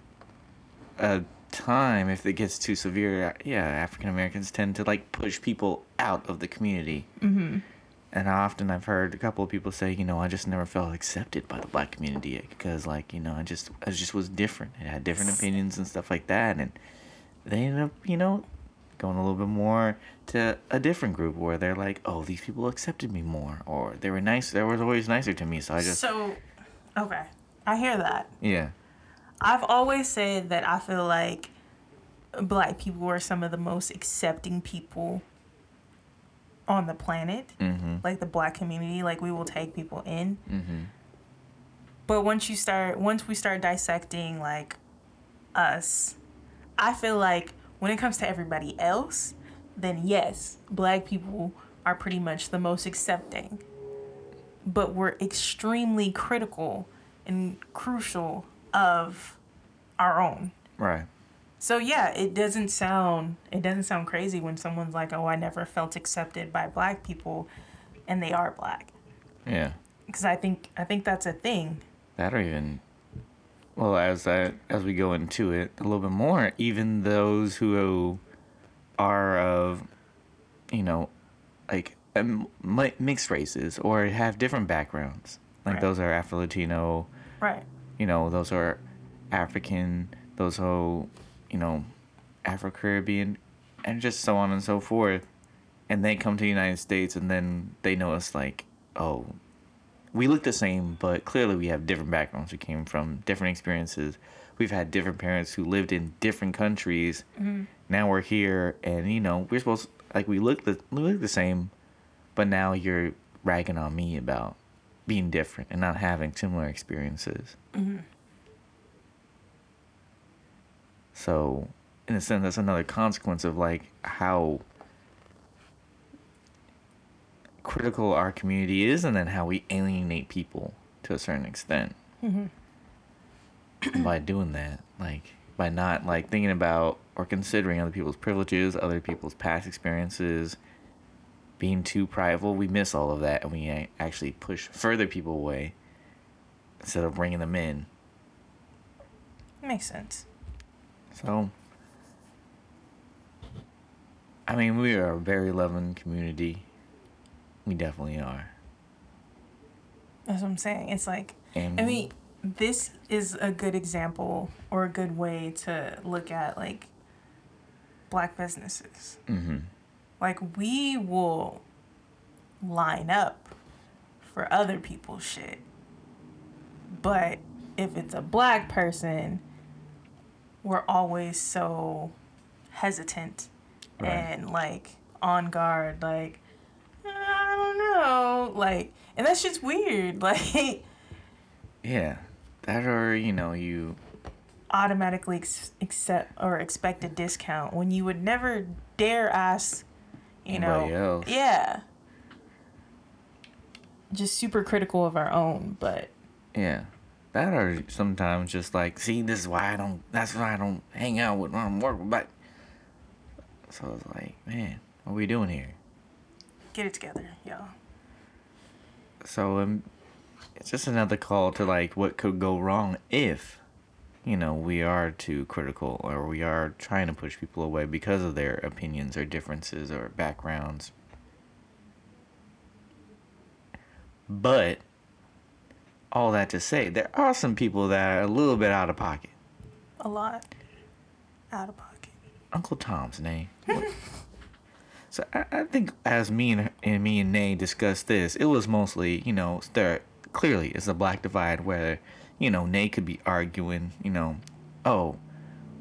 a time, if it gets too severe, yeah, African Americans tend to like push people out of the community. Mm-hmm. And often I've heard a couple of people say, you know, I just never felt accepted by the black community because, like, you know, I just I just was different. I had different opinions and stuff like that, and they end up, you know, going a little bit more to a different group where they're like, oh, these people accepted me more, or they were nice. They were always nicer to me, so I just So, okay. I hear that. yeah. I've always said that I feel like black people are some of the most accepting people on the planet. Mm-hmm. Like the black community, like we will take people in. Mm-hmm. But once you start, once we start dissecting like us, I feel like when it comes to everybody else, then yes, black people are pretty much the most accepting. But we're extremely critical and crucial of our own. Right. So yeah, it doesn't sound it doesn't sound crazy when someone's like, "Oh, I never felt accepted by black people," and they are black. Yeah. Because I think I think that's a thing. That or even well as I, as we go into it a little bit more, even those who are of you know like um, mi- mixed races or have different backgrounds. Like Right. those are Afro Latino, Right. you know, those are African, those who, you know, Afro Caribbean, and just so on and so forth. And they come to the United States and then they know us like, oh, we look the same, but clearly we have different backgrounds. We came from different experiences. We've had different parents who lived in different countries. Mm-hmm. Now we're here, and you know we're supposed like we look the we look the same, but now you're ragging on me about being different and not having similar experiences. Mm-hmm. So, in a sense, that's another consequence of like how critical our community is, and then how we alienate people to a certain extent. Mm-hmm. by doing that, like by not like thinking about or considering other people's privileges, other people's past experiences, being too prideful, we miss all of that, and we actually push further people away instead of bringing them in. Makes sense. So, I mean, we are a very loving community. We definitely are. That's what I'm saying. It's like And I mean, this is a good example or a good way to look at like black businesses. hmm Like we will line up for other people's shit. But if it's a black person, we're always so hesitant Right. and like on guard like I don't know, like and that's just weird. Like yeah, that or you know you automatically ex- accept or expect a discount when you would never dare ask, you Anybody know. else. Yeah. Just super critical of our own, but Yeah. That or sometimes just like, see, this is why I don't, that's why I don't hang out with, I'm working, but. So it's like, man, what are we doing here? Get it together, y'all. So um, it's just another call to like what could go wrong if, you know, we are too critical or we are trying to push people away because of their opinions or differences or backgrounds. But all that to say, there are some people that are a little bit out of pocket. A lot out of pocket. Uncle Tom's name. So I, I think as me and, and me and Nay discussed this, it was mostly, you know, there clearly it's a black divide where, you know, Nay could be arguing, you know, oh,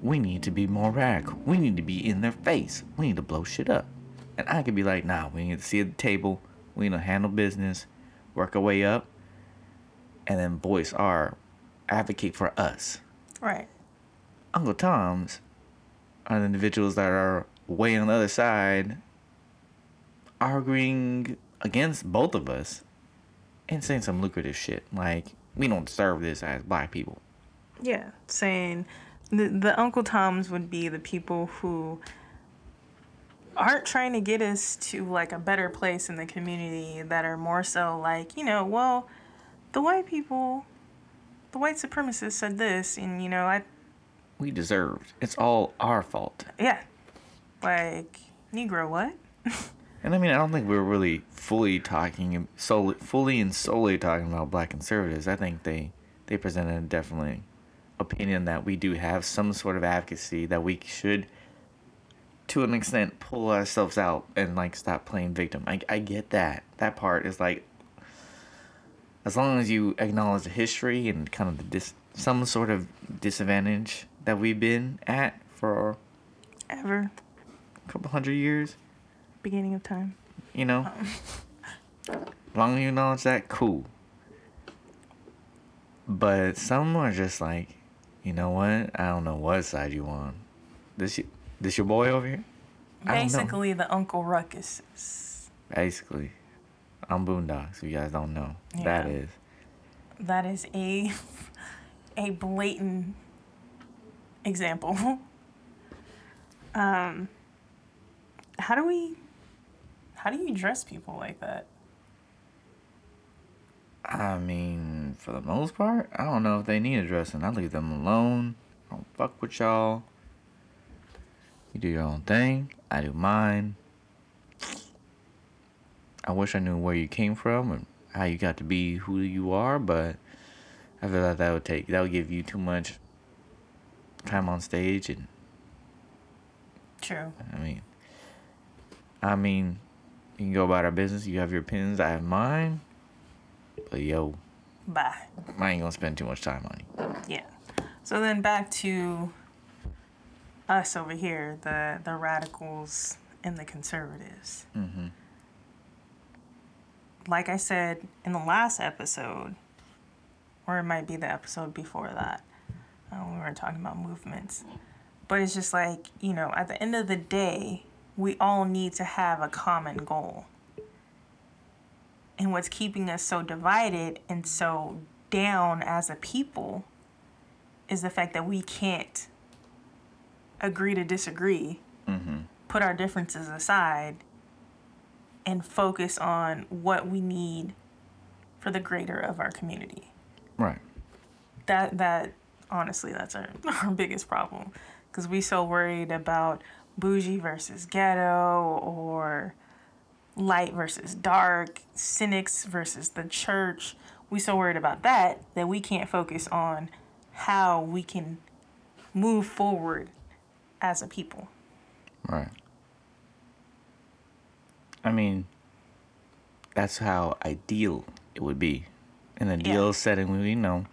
we need to be more radical. We need to be in their face. We need to blow shit up. And I could be like, nah, we need to sit at the table. We need to handle business, work our way up, and then voice our advocate for us. Right. Uncle Tom's are the individuals that are way on the other side arguing against both of us and saying some lucrative shit. Like, we don't deserve this as black people. Yeah, saying the the Uncle Toms would be the people who aren't trying to get us to like a better place in the community that are more so like, you know, well, the white people the white supremacists said this and you know, I We deserved. It's all our fault. yeah. Like Negro what? And I mean, I don't think we're really fully talking solely, fully and solely talking about black conservatives. I think they they presented definitely opinion that we do have some sort of advocacy that we should, to an extent, pull ourselves out and like stop playing victim. I I get that. That part is like, as long as you acknowledge the history and kind of the dis some sort of disadvantage that we've been at for Ever a couple hundred years. Beginning of time. you know. long as you acknowledge that, cool. But some are just like, you know what? I don't know what side you on. This this your boy over here? Know. Basically the Uncle Ruckus. Basically, I'm Boondocks. If you guys don't know, that Yeah. is. That is a a blatant example. um how do we how do you dress people like that? I mean, for the most part, I don't know if they need addressing. I leave them alone. I don't fuck with y'all. You do your own thing. I do mine. I wish I knew where you came from and how you got to be who you are, but I feel like that would take that would give you too much time on stage and True. I mean I mean you can go about our business, you have your opinions, I have mine. But yo, Bye. I ain't gonna spend too much time on you. Yeah. So then back to us over here, the the radicals and the conservatives. Mm-hmm. Like I said in the last episode, or it might be the episode before that, uh, when we were talking about movements. But it's just like, you know, at the end of the day, we all need to have a common goal. And what's keeping us so divided and so down as a people is the fact that we can't agree to disagree, Mm-hmm. put our differences aside, and focus on what we need for the greater of our community. Right. That that honestly, that's our, our biggest problem, because we so worried about bougie versus ghetto or light versus dark, cynics versus the church. We so worried about that that we can't focus on how we can move forward as a people. Right. I mean, that's how ideal it would be. In an ideal Yeah. setting, we you know,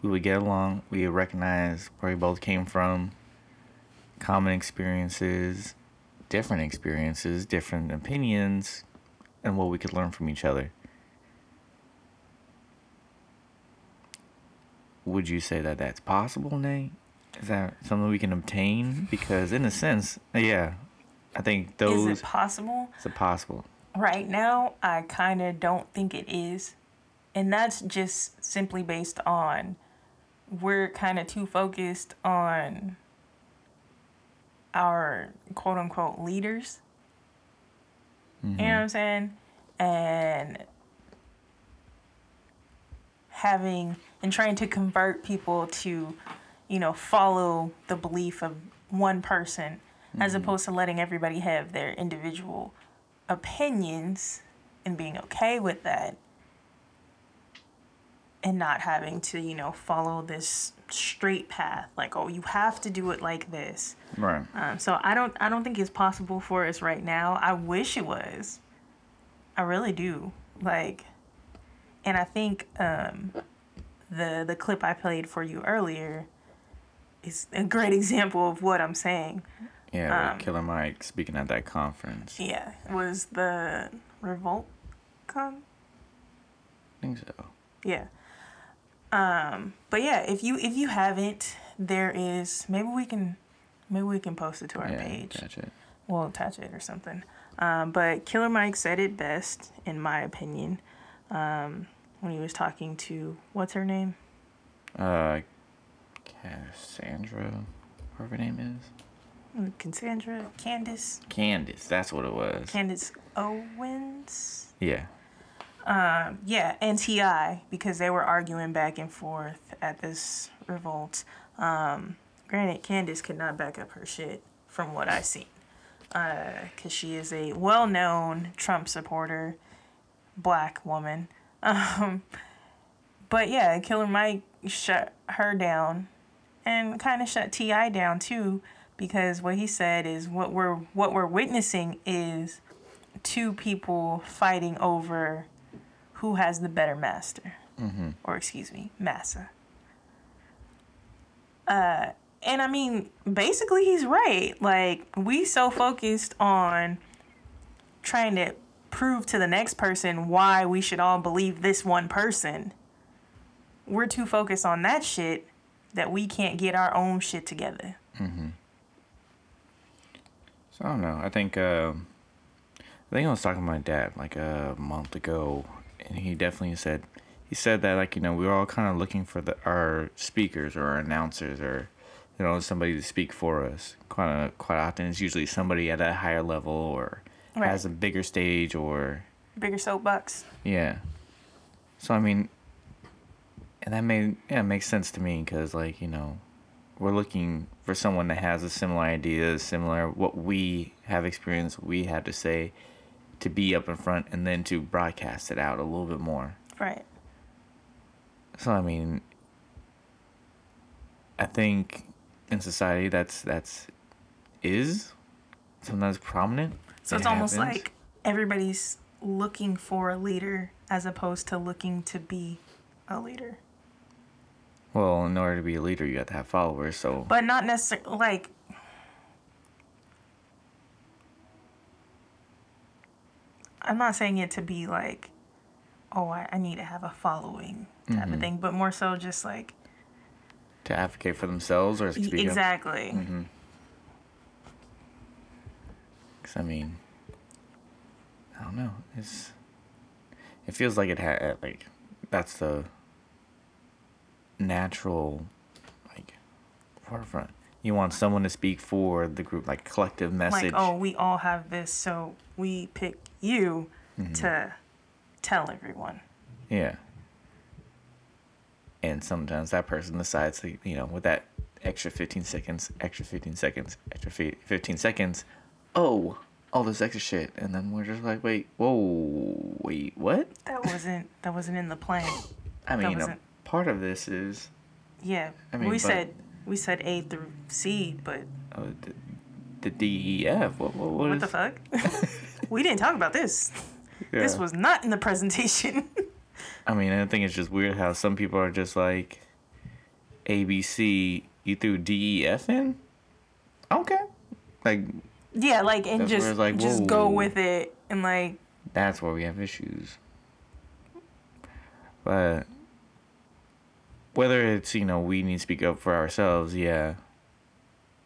we would get along. We would recognize where we both came from, common experiences, different experiences, different opinions, and what we could learn from each other. Would you say that that's possible, Nate? Is that something we can obtain? Because in a sense, yeah, I think those Is it possible? is it possible. Right now, I kind of don't think it is. And that's just simply based on we're kind of too focused on our quote unquote leaders. You know mm-hmm. what I'm saying? And having and trying to convert people to, you know, follow the belief of one person as mm-hmm. opposed to letting everybody have their individual opinions and being okay with that. And not having to, you know, follow this straight path. Like, oh, you have to do it like this. Right. Um, so I don't I don't think it's possible for us right now. I wish it was. I really do. Like and I think um the the clip I played for you earlier is a great example of what I'm saying. Yeah, Um, Killer Mike speaking at that conference. Yeah, was the Revolt Con. I think so. Yeah. Um, but yeah, if you if you haven't, there is maybe we can maybe we can post it to our yeah, page. catch it. We'll attach it or something. Um, but Killer Mike said it best, in my opinion, um, when he was talking to what's her name? Uh, Cassandra, whatever her name is. Cassandra, Candace, Candace, that's what it was. Candace Owens. yeah. Yeah, and T.I. because they were arguing back and forth at this revolt. Um, granted, Candace could not back up her shit from what I've seen, because she is a well-known Trump supporter, black woman. Um, but yeah, Killer Mike shut her down, and kind of shut T.I. down too, because what he said is what we're what we're witnessing is two people fighting over who has the better master, or excuse me, massa. Uh, and I mean, basically, he's right. Like we so focused on trying to prove to the next person why we should all believe this one person. We're too focused on that shit that we can't get our own shit together. So I don't know. I think uh, I think I was talking to my dad like a month ago, he definitely said he said that like you know we were all kind of looking for the our speakers or our announcers or you know somebody to speak for us. Quite a, quite often it's usually somebody at a higher level or Right. has a bigger stage or Bigger soapbox. yeah. So I mean, and that made yeah it makes sense to me because like you know, we're looking for someone that has a similar idea, similar what we have experienced, we have to say, to be up in front and then to broadcast it out a little bit more. Right. So I mean, I think in society that's that's is sometimes prominent. So It it's almost happens. like everybody's looking for a leader as opposed to looking to be a leader. well, in order to be a leader, you have to have followers. So But not necessarily like I'm not saying it to be like, oh, I, I need to have a following type of mm-hmm. thing, but more so just like to advocate for themselves or speak exactly. Mm-hmm. Cause I mean, I don't know. It's it feels like it had uh, like that's the natural like forefront. You want someone to speak for the group, like collective message. Like, oh, we all have this, so we pick you to tell everyone. Yeah. And sometimes that person decides to, you know, with that extra 15 seconds, extra 15 seconds, extra 15 seconds, oh, all this extra shit. And then we're just like, wait, whoa, wait, what? That wasn't that wasn't in the plan. I mean, a part of this is Yeah, I mean, we but- said we said A through C, but uh, the, DEF. What, what, what what is- the fuck? we didn't talk about this. This was not in the presentation. I mean, I think it's just weird how some people are just like, ABC, you threw DEF in? Okay. Like, yeah, like and just like, just go with it and like that's where we have issues. But whether it's, you know, we need to speak up for ourselves, yeah.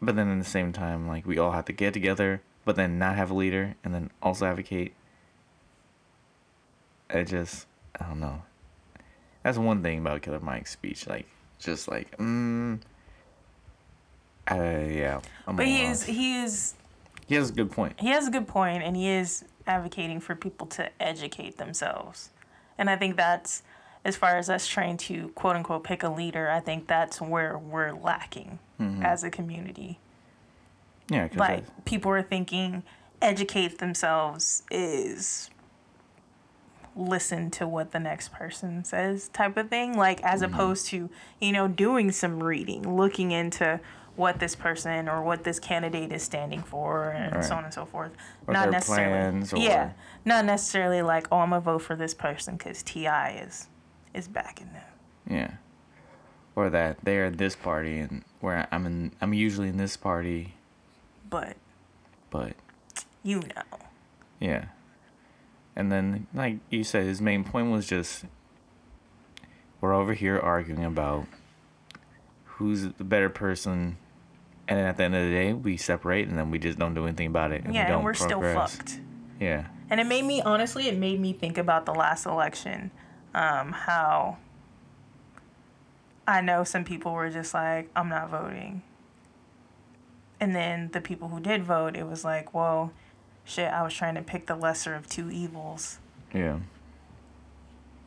But then at the same time, like we all have to get together, but then not have a leader and then also advocate. I just I don't know. That's one thing about Killer Mike's speech, like just like mm uh, yeah. I'm but he is he is he has a good point. he has a good point and he is advocating for people to educate themselves and i think that's as far as us trying to quote unquote pick a leader i think that's where we're lacking mm-hmm. as a community. Yeah, like people are thinking educate themselves is listen to what the next person says type of thing like as mm-hmm. opposed to you know doing some reading looking into what this person or what this candidate is standing for and Right. so on and so forth. Or plans or- yeah not necessarily like oh i'm gonna vote for this person because T.I. is is backing them Yeah. Or that they're in this party and where I'm in I'm usually in this party, but but you know yeah. And then like you said his main point was just we're over here arguing about who's the better person and then at the end of the day we separate and then we just don't do anything about it and we don't and we're still progress. fucked Yeah. And it made me honestly, it made me think about the last election, um, how I know some people were just like, I'm not voting. And then the people who did vote, it was like, well, shit, I was trying to pick the lesser of two evils. Yeah.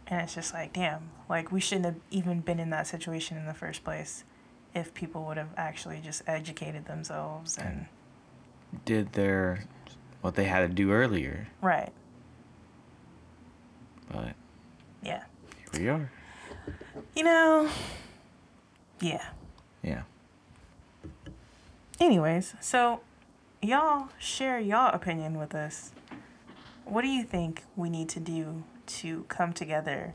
And it's just like, damn, like we shouldn't have even been in that situation in the first place if people would have actually just educated themselves and Did their what they had to do earlier. right. But Yeah. here we are. You know, yeah. Yeah. Anyways, so y'all share y'all opinion with us. What do you think we need to do to come together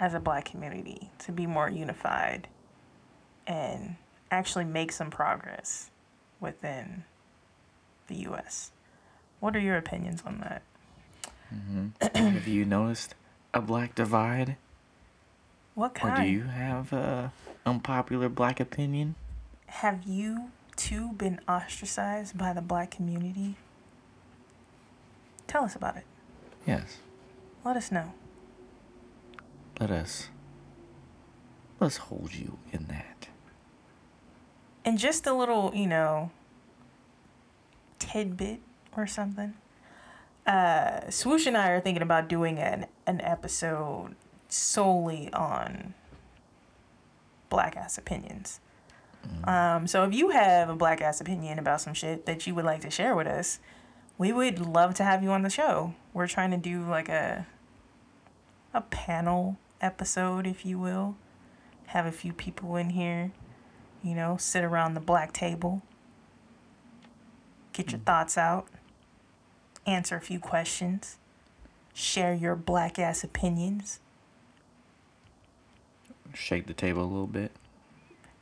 as a black community to be more unified and actually make some progress within the US? What are your opinions on that? Mm-hmm. Have you noticed a black divide? What kind? Or do you have a unpopular black opinion? Have you too been ostracized by the black community? Tell us about it. Yes. Let us know. Let us let's hold you in that. And just a little, you know, tidbit or something. Uh, Swoosh and I are thinking about doing an, an episode solely on black ass opinions. Um, so if you have a black ass opinion about some shit that you would like to share with us, we would love to have you on the show. We're trying to do like a a panel episode, if you will. Have a few people in here you know, sit around the black table, get your thoughts out, answer a few questions, share your black ass opinions. Shake the table a little bit.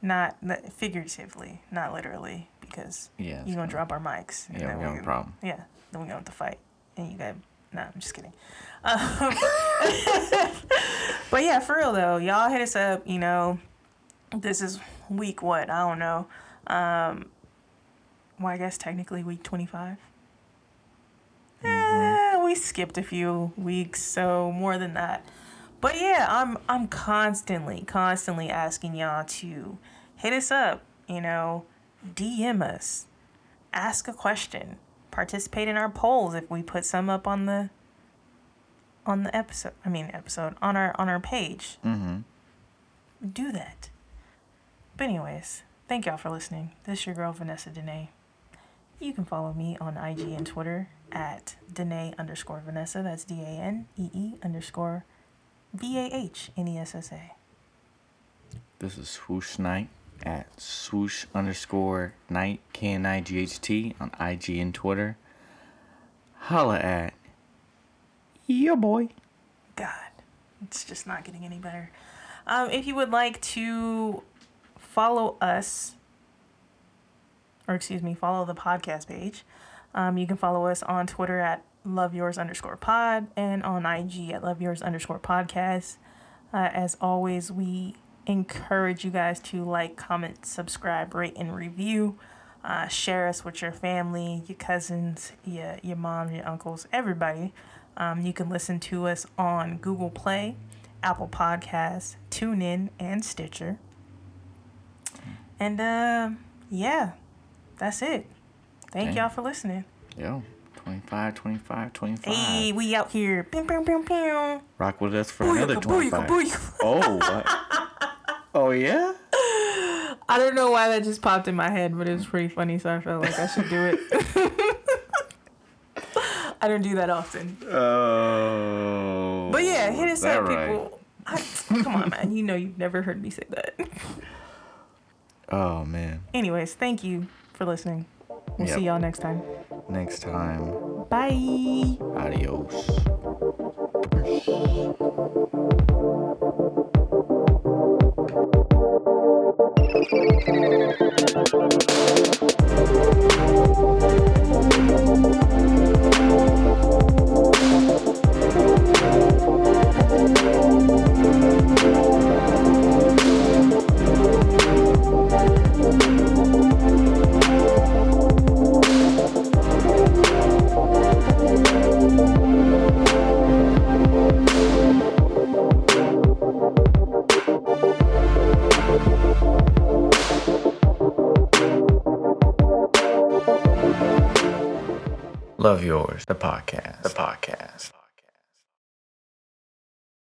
Not figuratively, not literally, because yeah, you're gonna drop our mics. Yeah, we're gonna problem. Yeah, then we're gonna have to fight, and you got no, I'm just kidding. Um, but yeah, for real though, y'all hit us up. You know, this is week what? I don't know. Um, well, I guess technically week 25. Mm-hmm. Eh, we skipped a few weeks, so more than that. But yeah, I'm I'm constantly, constantly asking y'all to hit us up, you know, DM us, ask a question, participate in our polls if we put some up on the on the episode. I mean, episode on our on our page. Mm-hmm. Do that. But anyways, thank y'all for listening. This is your girl Vanessa Danee. You can follow me on IG and Twitter at Danee underscore Vanessa. That's D A N E E underscore V A H N E S S A. This is Swoosh Knight at swoosh underscore knight K N I G H T on IG and Twitter. Holla at your boy. God, it's just not getting any better. Um, if you would like to follow us, or excuse me, follow the podcast page, um, you can follow us on Twitter at love yours underscore pod and on IG at love yours underscore podcast. Uh, as always, we encourage you guys to like, comment, subscribe, rate, and review. Uh, share us with your family, your cousins, your, your mom, your uncles, everybody. Um, you can listen to us on Google Play, Apple Podcasts, TuneIn, and Stitcher. And uh, yeah, that's it. Thank y'all for listening. Yo, 25, 25, 25. Hey, we out here. Pew, pew, pew, pew. Rock with us for another Booyaka, booyaka, 25. booyaka. Oh, what? oh, yeah? I don't know why that just popped in my head, but it was pretty funny, so I felt like I should do it. I don't do that often. Oh. But yeah, hit us up, right? people. I, come on, man. You know you've never heard me say that. Oh man. Anyways, thank you for listening. We'll Yep. see y'all next time. Next time. Bye. Adios. Love yours, the podcast. The podcast.